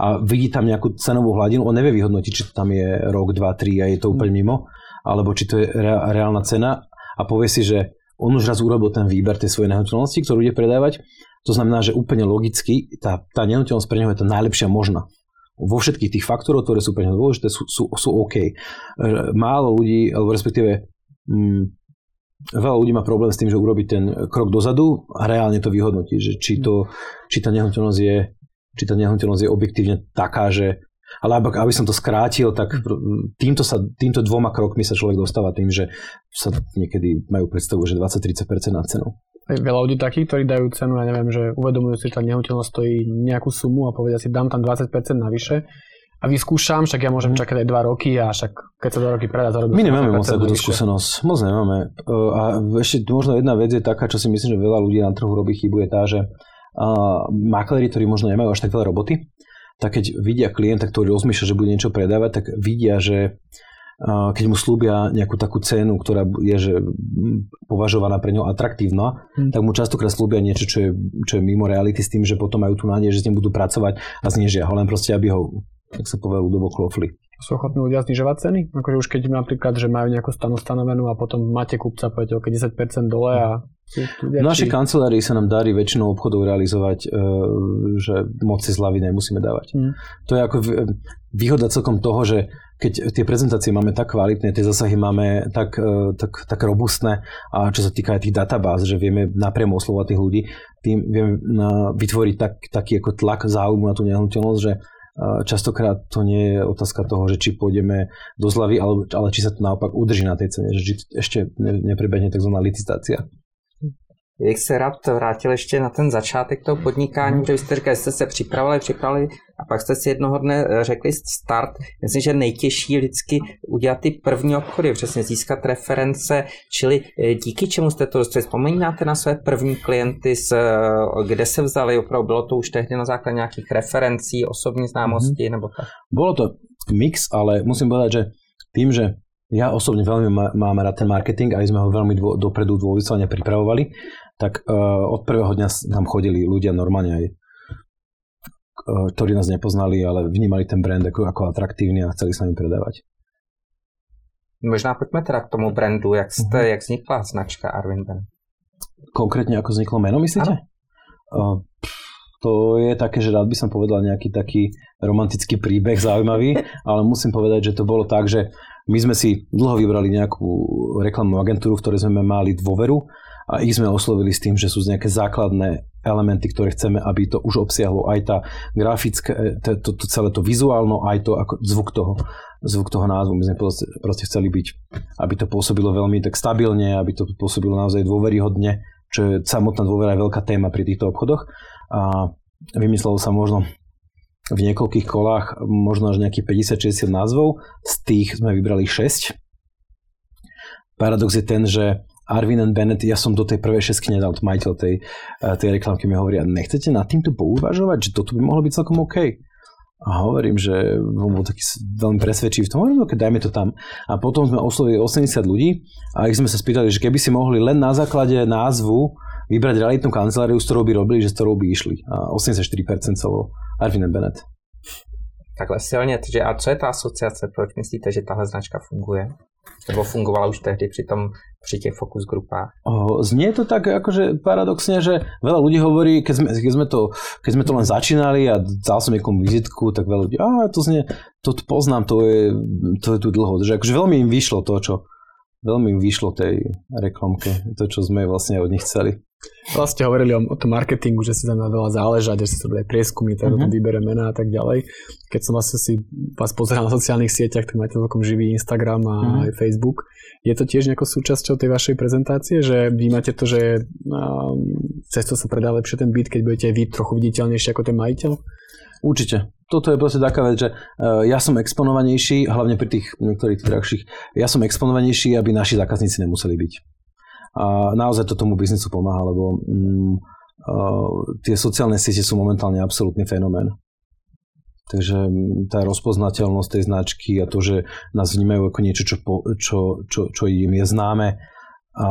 a vidí tam nejakú cenovú hladinu, on nevie vyhodnotiť, či to tam je rok, dva, tri a je to úplne mimo, alebo či to je reálna cena a povie si, že on už raz urobil ten výber tej svojej nehnuteľnosti, ktorú ide predávať. To znamená, že úplne logicky tá, tá nehnuteľnosť pre neho je tá najlepšia možná. Vo všetkých tých faktorov, ktoré sú pre neho dôležité, sú, sú, sú OK. E, málo ľudí, alebo respektíve mm, veľa ľudí má problém s tým, že urobí ten krok dozadu a reálne to vyhodnotí, že či, to, či tá nehnuteľnosť je či tá nehnuteľnosť je objektívne taká, že ale aby, aby som to skrátil, tak týmto, sa, týmto dvoma krokmi sa človek dostáva tým, že sa niekedy majú predstavu, že 20-30% na cenu. Je veľa ľudí takých, ktorí dajú cenu, ja neviem, že uvedomujú si, že tá nehnuteľnosť stojí nejakú sumu a povedia si, dám tam 20% navyše a vyskúšam, však ja môžem mhm. čakať aj 2 roky a však keď sa 2 roky predá, zarobím My nemáme moc takúto skúsenosť, moc nemáme. A ešte možno jedna vec je taká, čo si myslím, že veľa ľudí na trhu robí chybu, je tá, že uh, makléri, ktorí možno nemajú až tak veľa roboty, tak keď vidia klienta, ktorý rozmýšľa, že bude niečo predávať, tak vidia, že keď mu slúbia nejakú takú cenu, ktorá je že považovaná pre ňo atraktívna, hmm. tak mu častokrát slúbia niečo, čo je, čo je mimo reality s tým, že potom majú tu nádej, že s ním budú pracovať a znižia ho, len proste, aby ho, tak sa povie, ľudovo klofli. Sú ochotní ľudia znižovať ceny? Akože už keď napríklad, že majú nejakú stanu stanovenú a potom máte kupca, poviete, 10% dole a v našej kancelárii sa nám darí väčšinou obchodov realizovať, e, že moc si zľavy nemusíme dávať. Mm. To je ako výhoda celkom toho, že keď tie prezentácie máme tak kvalitné, tie zasahy máme tak, e, tak, tak robustné a čo sa týka aj tých databáz, že vieme napriamo oslovať tých ľudí, tým vieme vytvoriť tak, taký ako tlak záujmu na tú nehnuteľnosť, že e, častokrát to nie je otázka toho, že či pôjdeme do zľavy, ale, ale či sa to naopak udrží na tej cene, že či ešte neprebehne tzv. licitácia. Bych se rád vrátil ještě na ten začátek toho podnikání, mhm. že jste říkali, jste se připravili, připravili a pak jste si jednoho dne eh, řekli start. Myslím, že nejtěžší vždycky udělat ty první obchody, přesně získat reference, čili eh, díky čemu jste to dostali. Vzpomínáte na své první klienty, z, eh, kde se vzali, opravdu bylo to už tehdy na základě nějakých referencí, osobní známosti mm-hmm. nebo tak? Bolo to mix, ale musím povedať, že tým, že ja osobne veľmi mám rád ten marketing, aj sme ho veľmi dvo, dopredu dôvyselne pripravovali, tak uh, od prvého dňa nám chodili ľudia normálne aj uh, ktorí nás nepoznali, ale vnímali ten brand ako, ako atraktívny a chceli sa nami predávať. Možná pojďme teda k tomu brandu, jak, jste, uh-huh. jak vznikla značka Arvin Ben? Konkrétne ako vzniklo meno, myslíte? Uh, to je také, že rád by som povedal nejaký taký romantický príbeh zaujímavý, ale musím povedať, že to bolo tak, že my sme si dlho vybrali nejakú reklamnú agentúru, v ktorej sme mali dôveru a ich sme oslovili s tým, že sú nejaké základné elementy, ktoré chceme, aby to už obsiahlo aj tá grafická, e, to, to, to celé to vizuálno, aj to ako zvuk toho, zvuk toho názvu. My sme proste, proste chceli byť, aby to pôsobilo veľmi tak stabilne, aby to pôsobilo naozaj dôveryhodne, čo je samotná dôvera je veľká téma pri týchto obchodoch. A vymyslelo sa možno v niekoľkých kolách možno až nejakých 50-60 názvov, z tých sme vybrali 6. Paradox je ten, že Arvin and Bennett, ja som do tej prvej šesky nedal, to majiteľ tej, eh, tej reklamky mi hovorí, a nechcete nad týmto pouvažovať, že toto by mohlo byť celkom OK. A hovorím, že bol taký veľmi presvedčivý v tom, hovorím, okay, dajme to tam. A potom sme oslovili 80 ľudí a ich sme sa spýtali, že keby si mohli len na základe názvu vybrať realitnú kanceláriu, s ktorou by robili, že s ktorou by išli. A 84% celo Arvin Bennett. Takhle silně, takže a co je ta asociace, proč myslíte, že tahle značka funguje? Nebo fungovala už tehdy pri, tom, pri těch fokus grupách? Znie to tak akože paradoxne, že veľa ľudí hovorí, keď sme, keď sme, to, keď sme to len začínali a dal som niekomu vizitku, tak veľa ľudí, a to znie, to poznám, to je, to je tu dlho. Že akože veľmi im vyšlo to, čo veľmi im vyšlo tej reklamke, to, čo sme vlastne od nich chceli. Vlastne hovorili o, o tom marketingu, že si tam veľa záležať, že si to bude prieskumy, tak uh-huh. výbere mená a tak ďalej. Keď som vlastne si vás pozeral na sociálnych sieťach, tak máte celkom živý Instagram a uh-huh. aj Facebook. Je to tiež nejakou súčasťou tej vašej prezentácie, že vnímate to, že um, cez to sa predá lepšie ten byt, keď budete vy trochu viditeľnejší ako ten majiteľ? Určite. Toto je proste taká vec, že uh, ja som exponovanejší, hlavne pri tých niektorých drahších, ja som exponovanejší, aby naši zákazníci nemuseli byť. Naozaj to tomu biznisu pomáha, lebo mm, tie sociálne siete sú momentálne absolútny fenomén. Takže mm, tá rozpoznateľnosť tej značky a to, že nás vnímajú ako niečo, čo, po, čo, čo, čo im je známe. A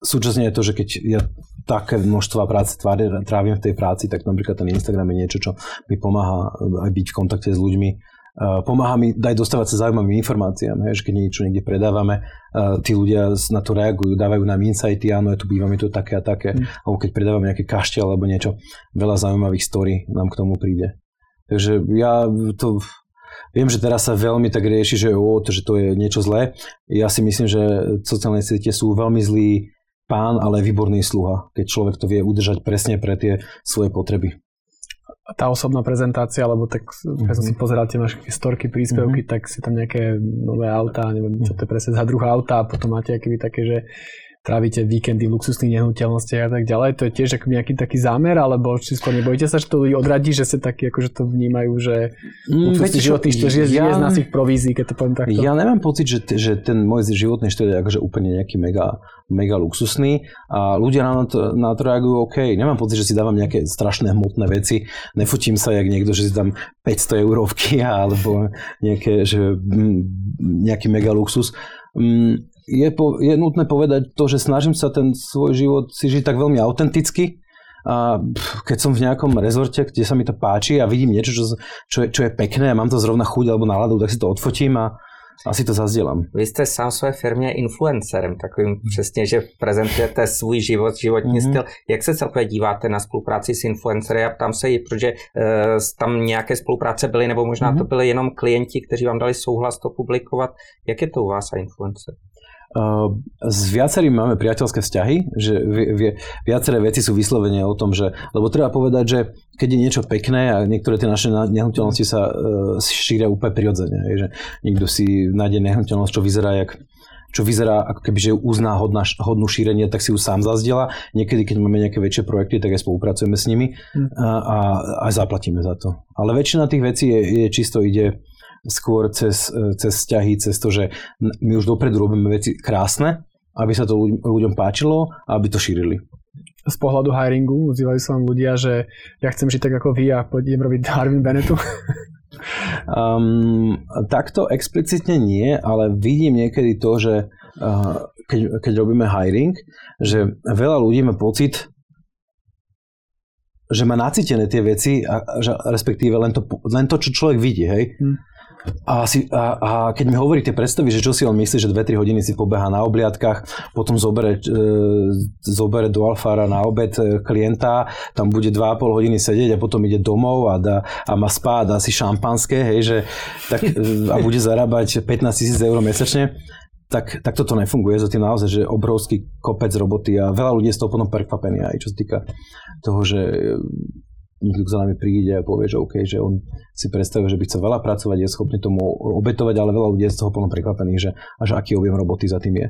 súčasne je to, že keď ja také množstva práce trávim v tej práci, tak napríklad ten Instagram je niečo, čo mi pomáha aj byť v kontakte s ľuďmi pomáha mi dať dostávať sa zaujímavým informáciám, hej, že keď niečo niekde predávame, tí ľudia na to reagujú, dávajú nám insighty, áno, je tu býva mi to také a také, mm. alebo keď predávame nejaké kaštel alebo niečo, veľa zaujímavých story nám k tomu príde. Takže ja to Viem, že teraz sa veľmi tak rieši, že, o, že to je niečo zlé. Ja si myslím, že sociálne siete sú veľmi zlý pán, ale výborný sluha, keď človek to vie udržať presne pre tie svoje potreby tá osobná prezentácia, alebo tak keď mm-hmm. som si pozeral tie vaše storky, príspevky, mm-hmm. tak si tam nejaké nové autá, neviem, čo to je presne za druhá auta a potom máte akéby také, že trávite víkendy v luxusných nehnuteľnostiach a tak ďalej. To je tiež ako nejaký taký zámer, alebo či skôr nebojíte sa, že to ľudí odradí, že sa takí akože to vnímajú, že mm, luxusný životný štýl, že ja, z našich provízií, keď to poviem takto. Ja nemám pocit, že, že ten môj životný štýl je akože úplne nejaký mega, mega luxusný a ľudia na to, na to reagujú OK. Nemám pocit, že si dávam nejaké strašné hmotné veci. Nefotím sa jak niekto, že si dám 500 eurovky alebo nejaké, že, nejaký mega luxus. Mm, je, po, je nutné povedať to, že snažím sa ten svoj život si žiť tak veľmi autenticky. A keď som v nejakom rezorte, kde sa mi to páči a vidím niečo, čo, čo, je, čo je pekné a mám to zrovna chuť alebo náladu, tak si to odfotím a asi to zazdielam. Vy jste sám své firmě influencerem, takovým přesně, že prezentujete svůj život, životní mm-hmm. styl. Jak se celkově díváte na spolupráci s influencery? Já ptám se i, protože uh, tam nějaké spolupráce byly, nebo možná mm-hmm. to byly jenom klienti, kteří vám dali souhlas to publikovat. Jak je to u vás a influencer? S viacerými máme priateľské vzťahy, že viaceré veci sú vyslovene o tom, že, lebo treba povedať, že keď je niečo pekné a niektoré tie naše nehnuteľnosti sa uh, šíria úplne prirodzene, že niekto si nájde nehnuteľnosť, čo vyzerá jak čo vyzerá ako keby, že uzná hodná, hodnú šírenie, tak si ju sám zazdieľa. Niekedy, keď máme nejaké väčšie projekty, tak aj spolupracujeme s nimi hm. a, a aj zaplatíme za to. Ale väčšina tých vecí je, je čisto ide skôr cez, cez vzťahy, cez to, že my už dopredu robíme veci krásne, aby sa to ľuďom páčilo a aby to šírili z pohľadu hiringu, ozývajú sa vám ľudia, že ja chcem žiť tak ako vy a pôjdem robiť Harvin Bennettu? um, takto explicitne nie, ale vidím niekedy to, že uh, keď, keď robíme hiring, že veľa ľudí má pocit, že má nacítené tie veci, a, že, respektíve len to, len to, čo človek vidí, hej. Hmm. A, si, a, a keď mi hovorí tie predstavy, že čo si on myslí, že 2-3 hodiny si pobeha na obliadkach, potom zobere, e, zobere do Alfára na obed e, klienta, tam bude 2,5 hodiny sedieť a potom ide domov a, dá, a má spá a dá si šampanské, hej, že, tak, e, a bude zarábať 15 tisíc eur mesačne, tak, tak toto nefunguje. Za tým naozaj, že obrovský kopec roboty a veľa ľudí je z toho potom prekvapený aj čo sa týka toho, že niekto za nami príde a povie, že OK, že on si predstavuje, že by chcel veľa pracovať, je schopný tomu obetovať, ale veľa ľudí je z toho plno prekvapených, že až aký objem roboty za tým je.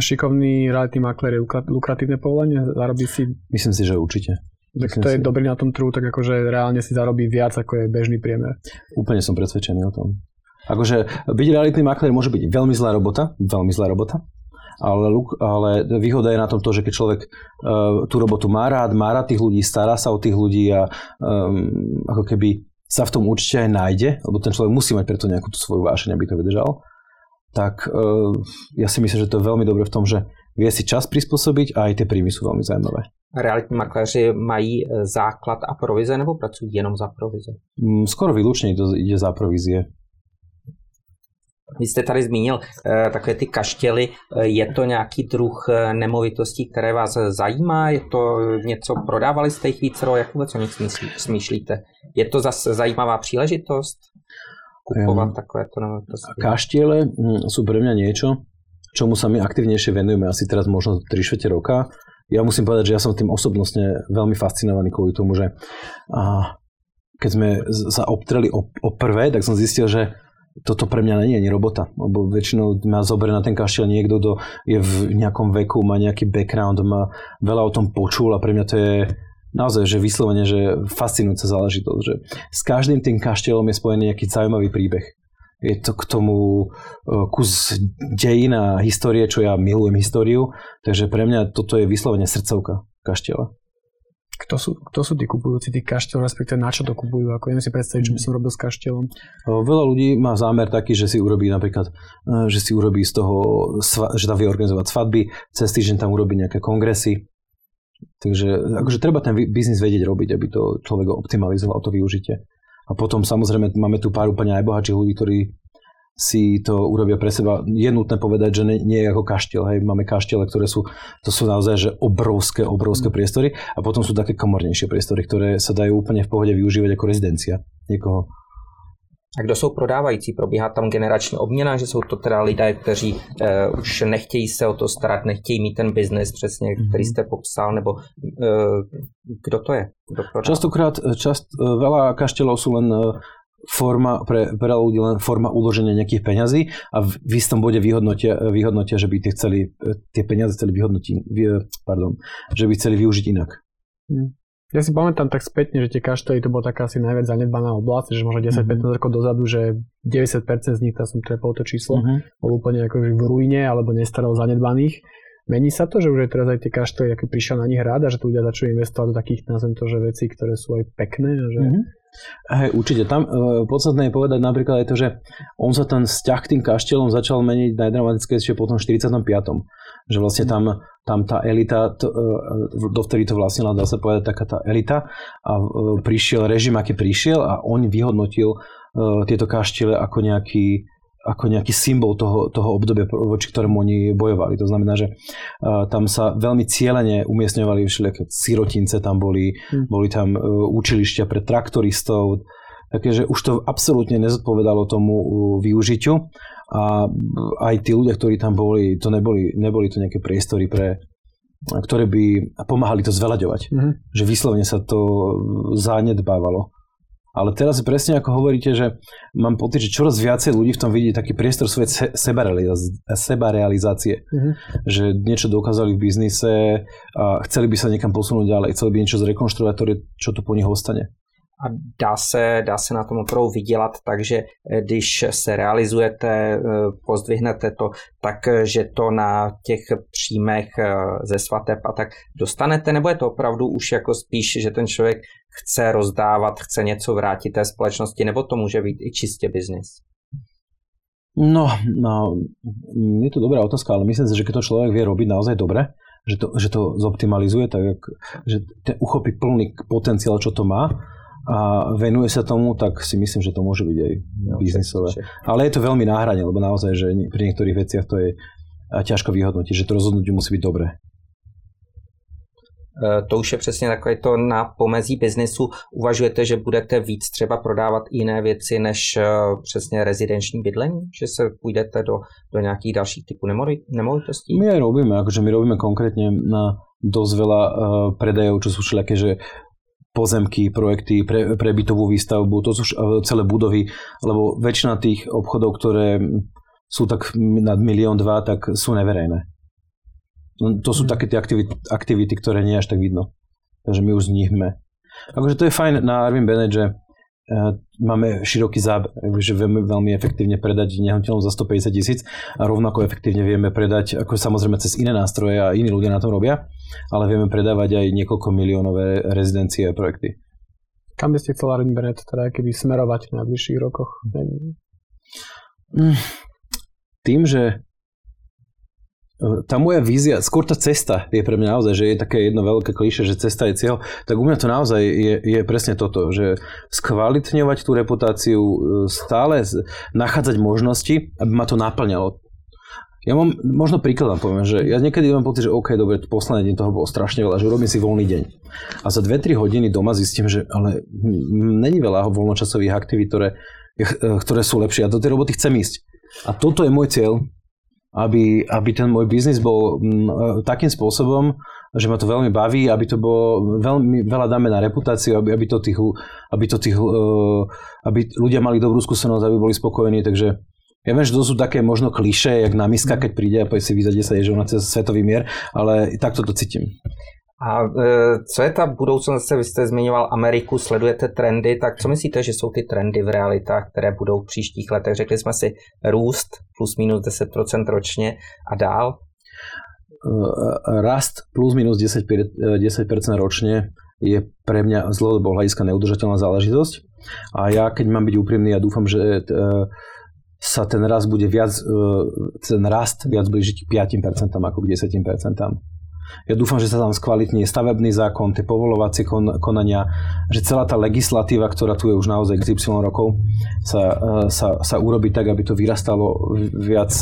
Šikovný realitný makler je lukratívne povolenie? Zarobí si... Myslím si, že určite. Tak to je si... dobrý na tom trhu, tak akože reálne si zarobí viac, ako je bežný priemer. Úplne som presvedčený o tom. Akože byť realitný makler môže byť veľmi zlá robota, veľmi zlá robota, ale, ale výhoda je na tom to, že keď človek uh, tú robotu má rád, má rád tých ľudí, stará sa o tých ľudí a um, ako keby sa v tom určite aj nájde, lebo ten človek musí mať preto nejakú tú svoju vášeň, aby to vydržal, tak uh, ja si myslím, že to je veľmi dobre v tom, že vie si čas prispôsobiť a aj tie príjmy sú veľmi zaujímavé. Realitní makléři mají e, základ a provize nebo pracují jenom za provize? Mm, skoro výlučne ide za provízie. Vy jste tady zmínil uh, takové ty kaštěly. Uh, je to nějaký druh uh, nemovitostí, které vás zajímá? Je to něco, prodávali jste jich více? Jak vůbec o nich smýšlíte? Je to zase zajímavá příležitost? Kupovať um, takovéto nemovitosti? Kaštiele hm, sú pre mňa niečo, čomu sa my aktivnejšie venujeme asi teraz možno 3 čtvrte roka. Ja musím povedať, že ja som tým osobnostne veľmi fascinovaný kvôli tomu, že a, keď sme sa obtreli o, o prvé, tak som zistil, že toto pre mňa nie je ani robota, lebo väčšinou ma zoberie na ten kaštiel niekto, kto je v nejakom veku, má nejaký background, má veľa o tom počul a pre mňa to je naozaj, že vyslovene, že fascinujúca záležitosť, že s každým tým kaštielom je spojený nejaký zaujímavý príbeh. Je to k tomu e, kus dejín a histórie, čo ja milujem históriu, takže pre mňa toto je vyslovene srdcovka kaštiela. Kto sú, kto sú tí kupujúci tých kaštielov, respektíve na čo to kupujú? Ako neviem si predstaviť, čo by som robil s kaštielom. Veľa ľudí má zámer taký, že si urobí napríklad, e, že si urobí z toho, že tam vie organizovať svadby, cez týždeň tam urobí nejaké kongresy. Takže akože treba ten biznis vedieť robiť, aby to človek optimalizoval to využitie. A potom samozrejme máme tu pár úplne najbohatších ľudí, ktorí si to urobia pre seba. Je nutné povedať, že nie, je ako kaštiel. Hej. Máme kaštiele, ktoré sú, to sú naozaj že obrovské, obrovské mm. priestory a potom sú také komornejšie priestory, ktoré sa dajú úplne v pohode využívať ako rezidencia niekoho. A kdo jsou prodávající? Probíhá tam generační obměna, že jsou to teda lidé, kteří uh, už nechtějí se o to starat, nechtějí mít ten biznis přesně, který mhm. jste popsal, nebo uh, kdo to je? Kdo Častokrát, čast, veľa kaštelov sú len forma pre veľa ľudí len forma uloženia nejakých peňazí a v, v istom bode vyhodnotia, vyhodnotia, že by tie, chceli, tie peniaze chceli vyhodnotiť, pardon, že by chceli využiť inak. Hm. Ja si pamätám tak spätne, že tie kaštely to bola taká asi najviac zanedbaná oblasť, že možno 10-15 mm-hmm. rokov dozadu, že 90% z nich, tam som trepol to číslo, mm-hmm. bol úplne ako v ruine alebo nestaralo zanedbaných. Mení sa to, že už aj teraz aj tie kaštely, aký prišiel na nich rád a že tu ľudia začali investovať do takých, nazvem to, že veci, ktoré sú aj pekné že mm-hmm Hej, určite. Tam e, podstatné je povedať napríklad aj to, že on sa ten vzťah k tým kaštielom začal meniť najdramatickejšie po tom 45. Že vlastne tam, tam tá elita, to, e, dovtedy to vlastne dá sa povedať taká tá elita a e, prišiel režim, aký prišiel a on vyhodnotil e, tieto kaštiele ako nejaký ako nejaký symbol toho, toho obdobia, voči ktorému oni bojovali. To znamená, že uh, tam sa veľmi cieľene umiestňovali všelijaké sirotince, tam boli, hmm. boli tam uh, učilišťa pre traktoristov, takže už to absolútne nezodpovedalo tomu uh, využitiu a aj tí ľudia, ktorí tam boli, to neboli, neboli to nejaké priestory pre ktoré by pomáhali to zveľaďovať. Mm-hmm. Že vyslovene sa to zanedbávalo. Ale teraz presne ako hovoríte, že mám pocit, že čoraz viacej ľudí v tom vidí taký priestor svojej sebarealizácie. Mm-hmm. Že niečo dokázali v biznise a chceli by sa niekam posunúť ďalej, chceli by niečo zrekonštruovať, čo to po nich ostane a dá se, dá se na tom opravdu vydělat, takže eh, když se realizujete, eh, pozdvihnete to, takže eh, to na těch příjmech ze svateb a tak dostanete, nebo je to opravdu už jako spíš, že ten člověk chce rozdávat, chce něco vrátit té společnosti, nebo to může být i čistě biznis? No, no, je to dobrá otázka, ale myslím si, že keď to človek vie robiť naozaj dobre, že to, že to zoptimalizuje, tak že uchopí plný potenciál, čo to má, a venuje sa tomu, tak si myslím, že to môže byť aj no, biznisové. Ale je to veľmi náhradne, lebo naozaj, že pri niektorých veciach to je ťažko vyhodnotiť, že to rozhodnutie musí byť dobré. E, to už je přesně takové to na pomezí biznesu. Uvažujete, že budete víc třeba prodávat jiné věci než e, přesně rezidenční bydlení? Že se půjdete do, do nějakých dalších typů nemovitostí? My aj robíme, akože my robíme konkrétne na dosť veľa uh, predajov, čo sú všelijaké, že pozemky, projekty pre, pre bytovú výstavbu, to sú celé budovy, lebo väčšina tých obchodov, ktoré sú tak nad milión dva, tak sú neverejné. No, to sú mm. také tie aktivity, aktivity, ktoré nie až tak vidno. Takže my už z nich sme. Akože to je fajn na Arvin Bennett, že máme široký záber, že vieme veľmi efektívne predať nehnuteľnosť za 150 tisíc a rovnako efektívne vieme predať, ako samozrejme cez iné nástroje a iní ľudia na tom robia, ale vieme predávať aj niekoľko miliónové rezidencie a projekty. Kam by ste chcel Arin Bennett teda keby smerovať v najbližších rokoch? Mm, tým, že tá moja vízia, skôr tá cesta je pre mňa naozaj, že je také jedno veľké kliše, že cesta je cieľ, tak u mňa to naozaj je, je presne toto, že skvalitňovať tú reputáciu, e, stále nachádzať možnosti, aby ma to naplňalo. Ja mám, možno príklad vám poviem, že ja niekedy mám pocit, že OK, dobre, posledný deň toho bolo strašne veľa, že urobím si voľný deň. A za 2-3 hodiny doma zistím, že ale není veľa voľnočasových aktivít, ktoré, e, ktoré sú lepšie. A do tej roboty chcem ísť. A toto je môj cieľ, aby, aby ten môj biznis bol mm, e, takým spôsobom, že ma to veľmi baví, aby to bolo, veľmi veľa dáme na reputáciu, aby, aby to tých, aby to tých, e, aby ľudia mali dobrú skúsenosť, aby boli spokojní, takže ja viem, že to sú také možno kliše, jak na miska, keď príde a povie si vyzať 10 ježov na svetový mier, ale takto to cítim. A e, co je ta budoucnost, vy jste zmiňoval Ameriku, sledujete trendy, tak co myslíte, že jsou ty trendy v realitách, které budou v příštích letech? Řekli jsme si růst plus minus 10% ročně a dál? E, rast plus minus 10%, 10% ročne je pre mňa z dlhodobého hľadiska neudržateľná záležitosť. A ja, keď mám byť úprimný, ja dúfam, že e, sa ten rast bude viac, ten rast viac blížiť k 5% ako k 10%. Ja dúfam, že sa tam skvalitní stavebný zákon, tie povolovacie kon, konania, že celá tá legislatíva, ktorá tu je už naozaj XY rokov, sa, eh, sa, sa urobí tak, aby to vyrastalo viac,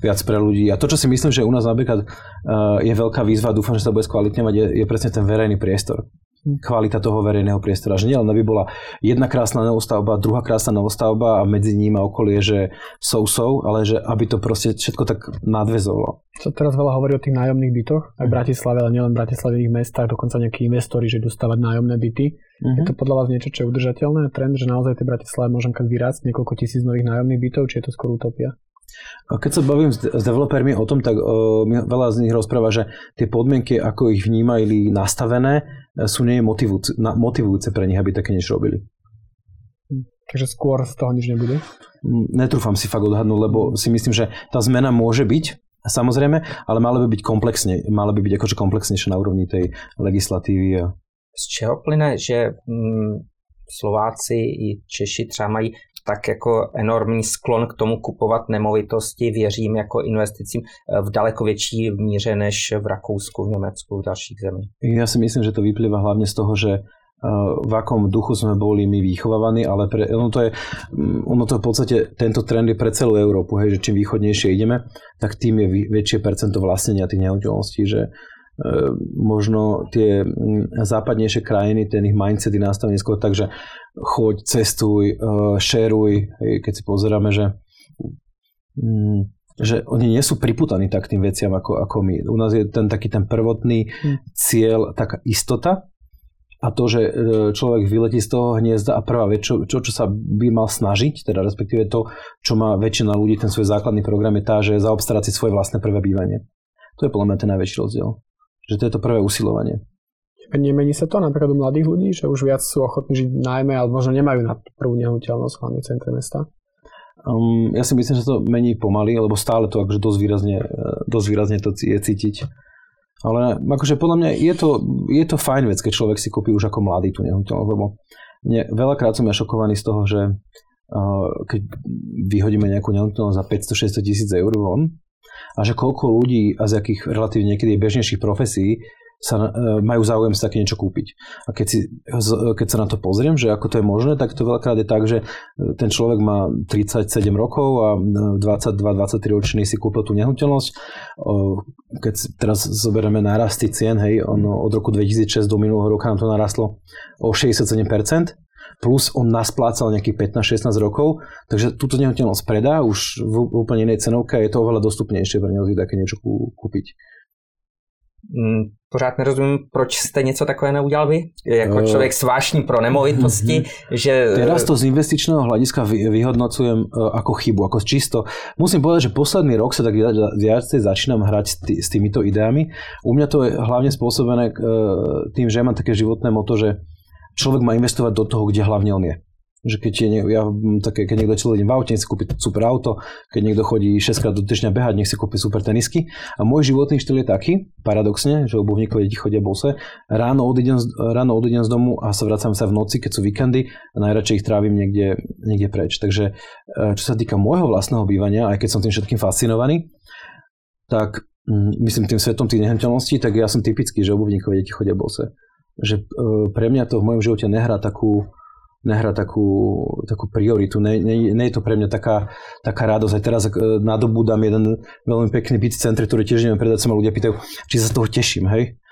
viac pre ľudí. A to, čo si myslím, že u nás napríklad eh, je veľká výzva, dúfam, že sa bude skvalitňovať, je, je presne ten verejný priestor kvalita toho verejného priestora. Že nielen aby bola jedna krásna novostavba, druhá krásna novostavba a medzi ním a okolie, že sou ale že aby to proste všetko tak nadvezovalo. Sa teraz veľa hovorí o tých nájomných bytoch, aj v Bratislave, ale nielen v Bratislave, v mestách, dokonca nejakí investori, že dostávať nájomné byty. Uh-huh. Je to podľa vás niečo, čo je udržateľné? Trend, že naozaj tej Bratislave môžem vyrásť niekoľko tisíc nových nájomných bytov, či je to skôr utopia? Keď sa bavím s, s developermi o tom, tak o, veľa z nich rozpráva, že tie podmienky, ako ich vnímali nastavené, e, sú nie motivujúce, motivujúce pre nich, aby také niečo robili. Takže skôr z toho nič nebude? Netrúfam si fakt odhadnúť, lebo si myslím, že tá zmena môže byť, samozrejme, ale mala by byť komplexne, mala by byť akože komplexnejšia na úrovni tej legislatívy. Z čeho plyne, že mm, Slováci i Češi třeba mají tak jako enormní sklon k tomu kupovat nemovitosti, věřím, jako investicím v daleko větší míře než v Rakousku, v Německu, v dalších zemích. Ja si myslím, že to vyplýva hlavne z toho, že v akom duchu sme boli my vychovávaní, ale pre, ono, to je, mm, ono to v podstate, tento trend je pre celú Európu, hej, že čím východnejšie ideme, tak tým je väčšie percento vlastnenia tých nehnuteľností, že možno tie západnejšie krajiny, ten ich mindset je nastavený skôr tak, že choď, cestuj, šeruj, e, keď si pozeráme, že že oni nie sú priputaní tak tým veciam ako, ako my. U nás je ten taký ten prvotný hm. cieľ, taká istota a to, že e, človek vyletí z toho hniezda a prvá vec, čo, čo, čo sa by mal snažiť, teda respektíve to, čo má väčšina ľudí, ten svoj základný program je tá, že zaobstarať si svoje vlastné prvé bývanie. To je podľa mňa ten najväčší rozdiel. Že to je to prvé usilovanie. Nemení sa to napríklad u mladých ľudí, že už viac sú ochotní žiť najmä, ale možno nemajú na prvú nehnuteľnosť hlavne v centre mesta? Um, ja si myslím, že to mení pomaly, lebo stále to akože dosť výrazne, dosť výrazne to je cítiť. Ale akože podľa mňa je to, je to fajn vec, keď človek si kúpi už ako mladý tú nehnuteľnosť, lebo ne, veľakrát som ja šokovaný z toho, že uh, keď vyhodíme nejakú nehnuteľnosť za 500-600 tisíc eur von a že koľko ľudí a z akých relatívne niekedy bežnejších profesí sa, e, majú záujem si také niečo kúpiť. A keď, si, keď sa na to pozriem, že ako to je možné, tak to veľakrát je tak, že e, ten človek má 37 rokov a 22-23 e, ročný si kúpil tú nehnuteľnosť. Keď teraz zoberieme nárasty cien, hej, ono od roku 2006 do minulého roka nám to narastlo o 67%, plus on nasplácal nejakých 15-16 rokov, takže túto nehnuteľnosť predá už v úplne inej cenovke a je to oveľa dostupnejšie pre neho také niečo kúpiť. Mm, pořád nerozumím, proč jste něco takové neudělali vy, jako eh, člověk svášní pro nemovitosti, uh, že... Teraz to z investičného hľadiska vyhodnocujem eh, ako chybu, ako čisto. Musím povedať, že posledný rok sa tak viacej začínam hrať s týmito ideami. U mňa to je hlavne spôsobené eh, tým, že ja mám také životné moto, že človek má investovať do toho, kde hlavne on je že keď, je, ja, také, keď niekto celý deň v aute, nech si kúpi super auto, keď niekto chodí 6 krát do týždňa behať, nech si kúpi super tenisky. A môj životný štýl je taký, paradoxne, že obuvníkové deti chodia bose, ráno odídem, ráno odídem z domu a sa vracam sa v noci, keď sú víkendy a najradšej ich trávim niekde, niekde preč. Takže e, čo sa týka môjho vlastného bývania, aj keď som tým všetkým fascinovaný, tak mm, myslím tým svetom tých nehnuteľností, tak ja som typický, že obuvníkové deti chodia bose. Že e, pre mňa to v mojom živote nehrá takú nehrá takú, takú prioritu. Nie, nie, nie je to pre mňa taká, taká radosť. Aj teraz e, nadobúdam jeden veľmi pekný byt v centre, ktorý tiež neviem predať, sa ma ľudia pýtajú, či sa z toho teším, hej.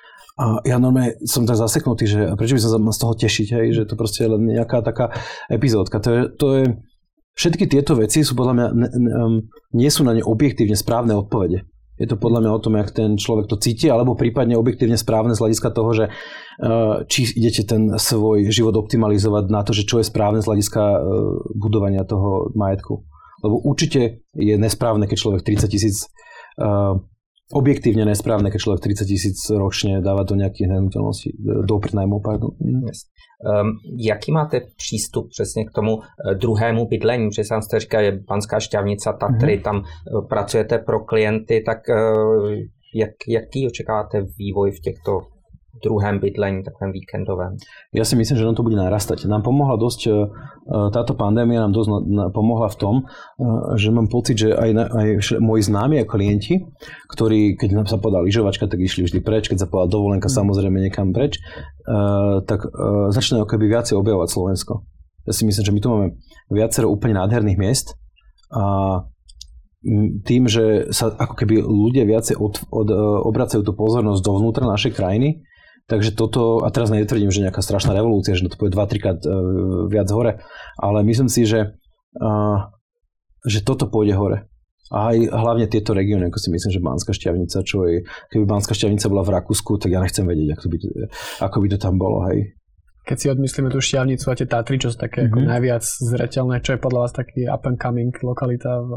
A ja normálne som tak zaseknutý, že prečo by som sa mal z toho tešiť, hej, že to proste je len nejaká taká epizódka. To je, to je, všetky tieto veci sú podľa mňa, ne, ne, nie sú na ne objektívne správne odpovede. Je to podľa mňa o tom, jak ten človek to cíti, alebo prípadne objektívne správne z hľadiska toho, že eh, či idete ten svoj život optimalizovať na to, že čo je správne z hľadiska eh, budovania toho majetku. Lebo určite je nesprávne, keď človek 30 tisíc eh, objektívne nesprávne, keď človek 30 tisíc ročne dáva do nejakých nehnuteľností, do prenajmu, pardon. Yes. Um, jaký máte přístup přesně k tomu uh, druhému bydlení? Protože sám jste říkal, je Banská šťavnica, Tatry, mm-hmm. tam uh, pracujete pro klienty, tak uh, jak, jaký očekáváte vývoj v těchto druhém bydlení, takovém víkendovém. Ja si myslím, že nám to bude narastať. Nám pomohla dosť, e, táto pandémia nám dosť pomohla v tom, e, že mám pocit, že aj, aj moji známi a klienti, ktorí, keď nám sa podala lyžovačka, tak išli vždy preč, keď sa podala dovolenka, mm. samozrejme niekam preč, e, tak začínajú keby viacej objavovať Slovensko. Ja si myslím, že my tu máme viacero úplne nádherných miest a tým, že sa ako keby ľudia viacej od, od, obracajú tú pozornosť dovnútra našej krajiny, Takže toto, a teraz netvrdím, že nejaká strašná revolúcia, že to pôjde 2-3 krát uh, viac hore, ale myslím si, že, uh, že toto pôjde hore. A aj hlavne tieto regióny, ako si myslím, že Banská šťavnica, čo je, keby Banská šťavnica bola v Rakúsku, tak ja nechcem vedieť, ako by, to, ako by to tam bolo, hej keď si odmyslíme tú šťavnicu a tie Tatry, čo sú také mm-hmm. ako mhm. najviac zreteľné, čo je podľa vás taký up and coming lokalita v,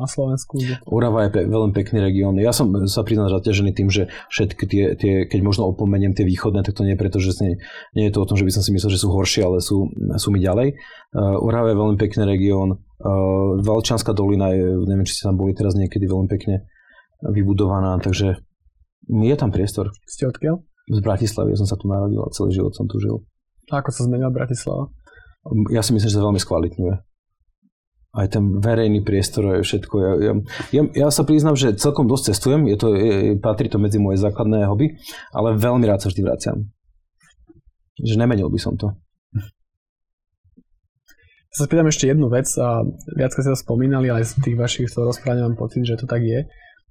na Slovensku? Urava je pe- veľmi pekný región. Ja som sa priznal zaťažený tým, že všetky tie, tie, keď možno opomeniem tie východné, tak to nie je preto, že nie, nie je to o tom, že by som si myslel, že sú horšie, ale sú, sú mi ďalej. Uh, Urava je veľmi pekný región. Uh, Valčanská dolina je, neviem, či ste tam boli teraz niekedy veľmi pekne vybudovaná, takže je tam priestor. Ste odkiaľ? Z Bratislavy, ja som sa tu narodil a celý život som tu žil. Ako sa zmenila Bratislava? Ja si myslím, že sa veľmi skvalitňuje. Aj ten verejný priestor je všetko. Ja, ja, ja, ja sa priznám, že celkom dosť cestujem, je to, je, patrí to medzi moje základné hobby, ale veľmi rád sa vždy vraciam. Že nemenil by som to. Sa spýtam ešte jednu vec a viac ste to spomínali, ale z tých vašich rozprávania mám pocit, že to tak je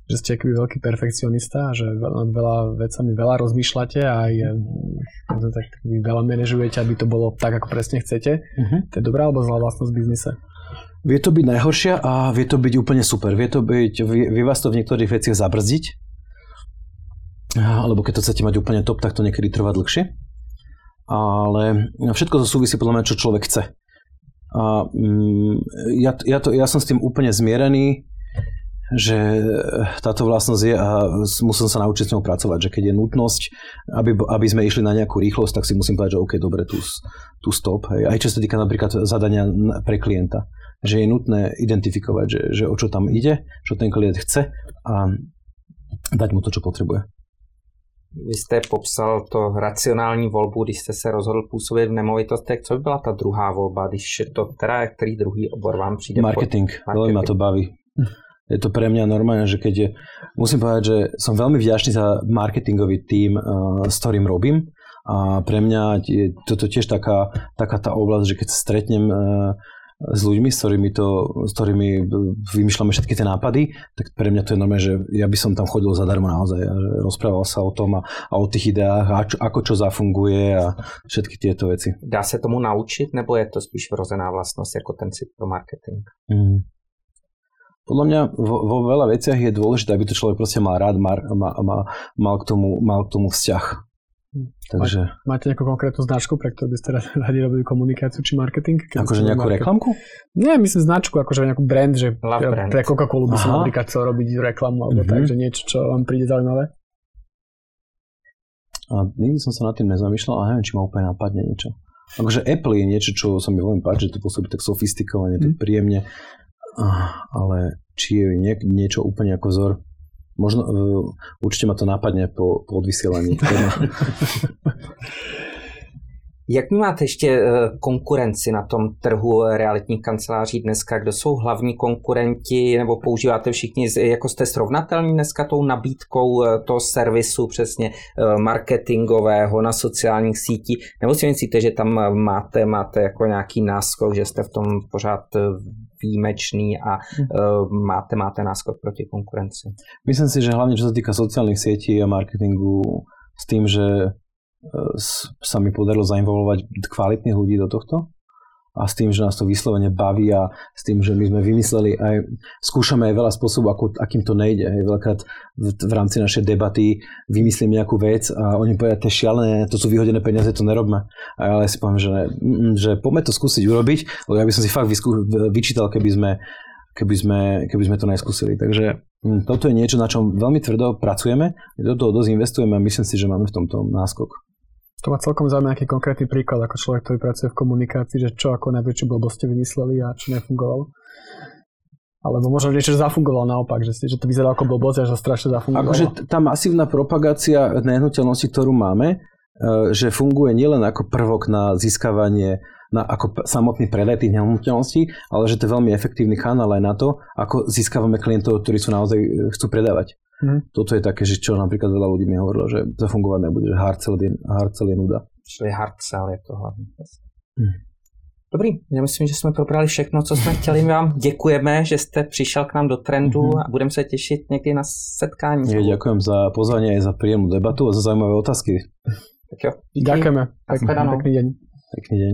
že ste aký veľký perfekcionista, že veľa, veľa vecami veľa rozmýšľate a aj tak veľa manažujete, aby to bolo tak, ako presne chcete. Uh-huh. To je dobrá alebo zlá vlastnosť v biznise? Vie to byť najhoršia a vie to byť úplne super. Vie to byť, vie, vie vás to v niektorých veciach zabrzdiť, alebo keď to chcete mať úplne top, tak to niekedy trvá dlhšie. ale všetko to súvisí podľa mňa, čo človek chce. A mm, ja, ja, to, ja som s tým úplne zmierený, že táto vlastnosť je a musím sa naučiť s ňou pracovať, že keď je nutnosť, aby, aby sme išli na nejakú rýchlosť, tak si musím povedať, že OK, dobre, tu, tu stop. Hej. Aj čo sa týka napríklad zadania pre klienta, že je nutné identifikovať, že, že o čo tam ide, čo ten klient chce a dať mu to, čo potrebuje. Vy jste popsal to racionální volbu, když jste se rozhodl působit v nemovitostech. Co by byla ta druhá volba, když to teda, který druhý obor vám přijde? Marketing, veľmi ma to baví. Je to pre mňa normálne, že keď je, musím povedať, že som veľmi vďačný za marketingový tím, uh, s ktorým robím. A pre mňa je toto tiež taká, taká tá oblasť, že keď sa stretnem uh, s ľuďmi, s ktorými, to, s ktorými vymýšľame všetky tie nápady, tak pre mňa to je normálne, že ja by som tam chodil zadarmo naozaj a rozprával sa o tom a, a o tých ideách a čo, ako čo zafunguje a všetky tieto veci. Dá sa tomu naučiť, nebo je to spíš vrozená vlastnosť ako ten marketing? Mm. Podľa mňa vo, vo veľa veciach je dôležité, aby to človek proste mal rád, mal, mal, mal, k, tomu, mal k tomu vzťah. Takže... Máte nejakú konkrétnu značku, pre ktorú by ste radi robili komunikáciu či marketing? Akože nejakú marketing? reklamku? Nie, myslím značku, akože nejakú brand, že brand. pre Coca-Colu by som napríklad chcel robiť reklamu alebo mm-hmm. tak, že niečo, čo vám príde zaujímavé. A nikdy som sa nad tým nezamýšľal a neviem, či ma úplne napadne niečo. Akože Apple je niečo, čo sa mi veľmi páči, že to pôsobí tak sofistikovane, mm. tak mhm. príjemne, ale či je nie, niečo úplne ako vzor, Možno, uh, určite ma to napadne po, po odvysielaní. Jak máte ještě e, konkurenci na tom trhu realitních kanceláří dneska? Kdo jsou hlavní konkurenti, nebo používáte všichni, jako jste srovnatelní dneska tou nabídkou e, toho servisu přesně marketingového na sociálních sítích? Nebo si myslíte, že tam máte, máte jako nějaký náskok, že jste v tom pořád výjimečný a uh, máte, máte náskok proti konkurenci. Myslím si, že hlavne čo sa týka sociálnych sietí a marketingu s tým, že sa mi podarilo zainvolovať kvalitných ľudí do tohto, a s tým, že nás to vyslovene baví a s tým, že my sme vymysleli aj, skúšame aj veľa spôsobov, ako, akým to nejde. Hej. Veľakrát v, v rámci našej debaty vymyslím nejakú vec a oni povedia, to je šialené, to sú vyhodené peniaze, to nerobme. A ja si poviem, že, že poďme to skúsiť urobiť, lebo ja by som si fakt vyskú, vyčítal, keby sme, keby sme, keby sme to neskúsili. Takže hm, toto je niečo, na čom veľmi tvrdo pracujeme, do toho dosť investujeme a myslím si, že máme v tomto náskok. To ma celkom zaujíma nejaký konkrétny príklad, ako človek, ktorý pracuje v komunikácii, že čo ako najväčšiu blbosť vymysleli a čo nefungovalo. Alebo možno niečo zafungovalo naopak, že, že to vyzerá ako blbosť a že strašne zafungovalo. Akože tá masívna propagácia nehnuteľnosti, ktorú máme, e, že funguje nielen ako prvok na získavanie na, ako samotný predaj tých nehnuteľností, ale že to je veľmi efektívny kanál aj na to, ako získavame klientov, ktorí sú naozaj e, chcú predávať. Hmm. Toto je také, že čo napríklad veľa ľudí mi hovorilo, že to fungovať nebude, že hard sell je, hard je nuda. Čili hard sell je to hlavně. Hmm. Dobrý, já myslím, že jsme probrali všechno, co jsme chtěli. My vám děkujeme, že jste přišel k nám do trendu mm-hmm. a budeme se těšit někdy na setkání. Ja, ďakujem za pozvanie a za príjemnú debatu a za zaujímavé otázky. Tak jo. Ďakujeme. Pekný, pekný deň. Pekný deň.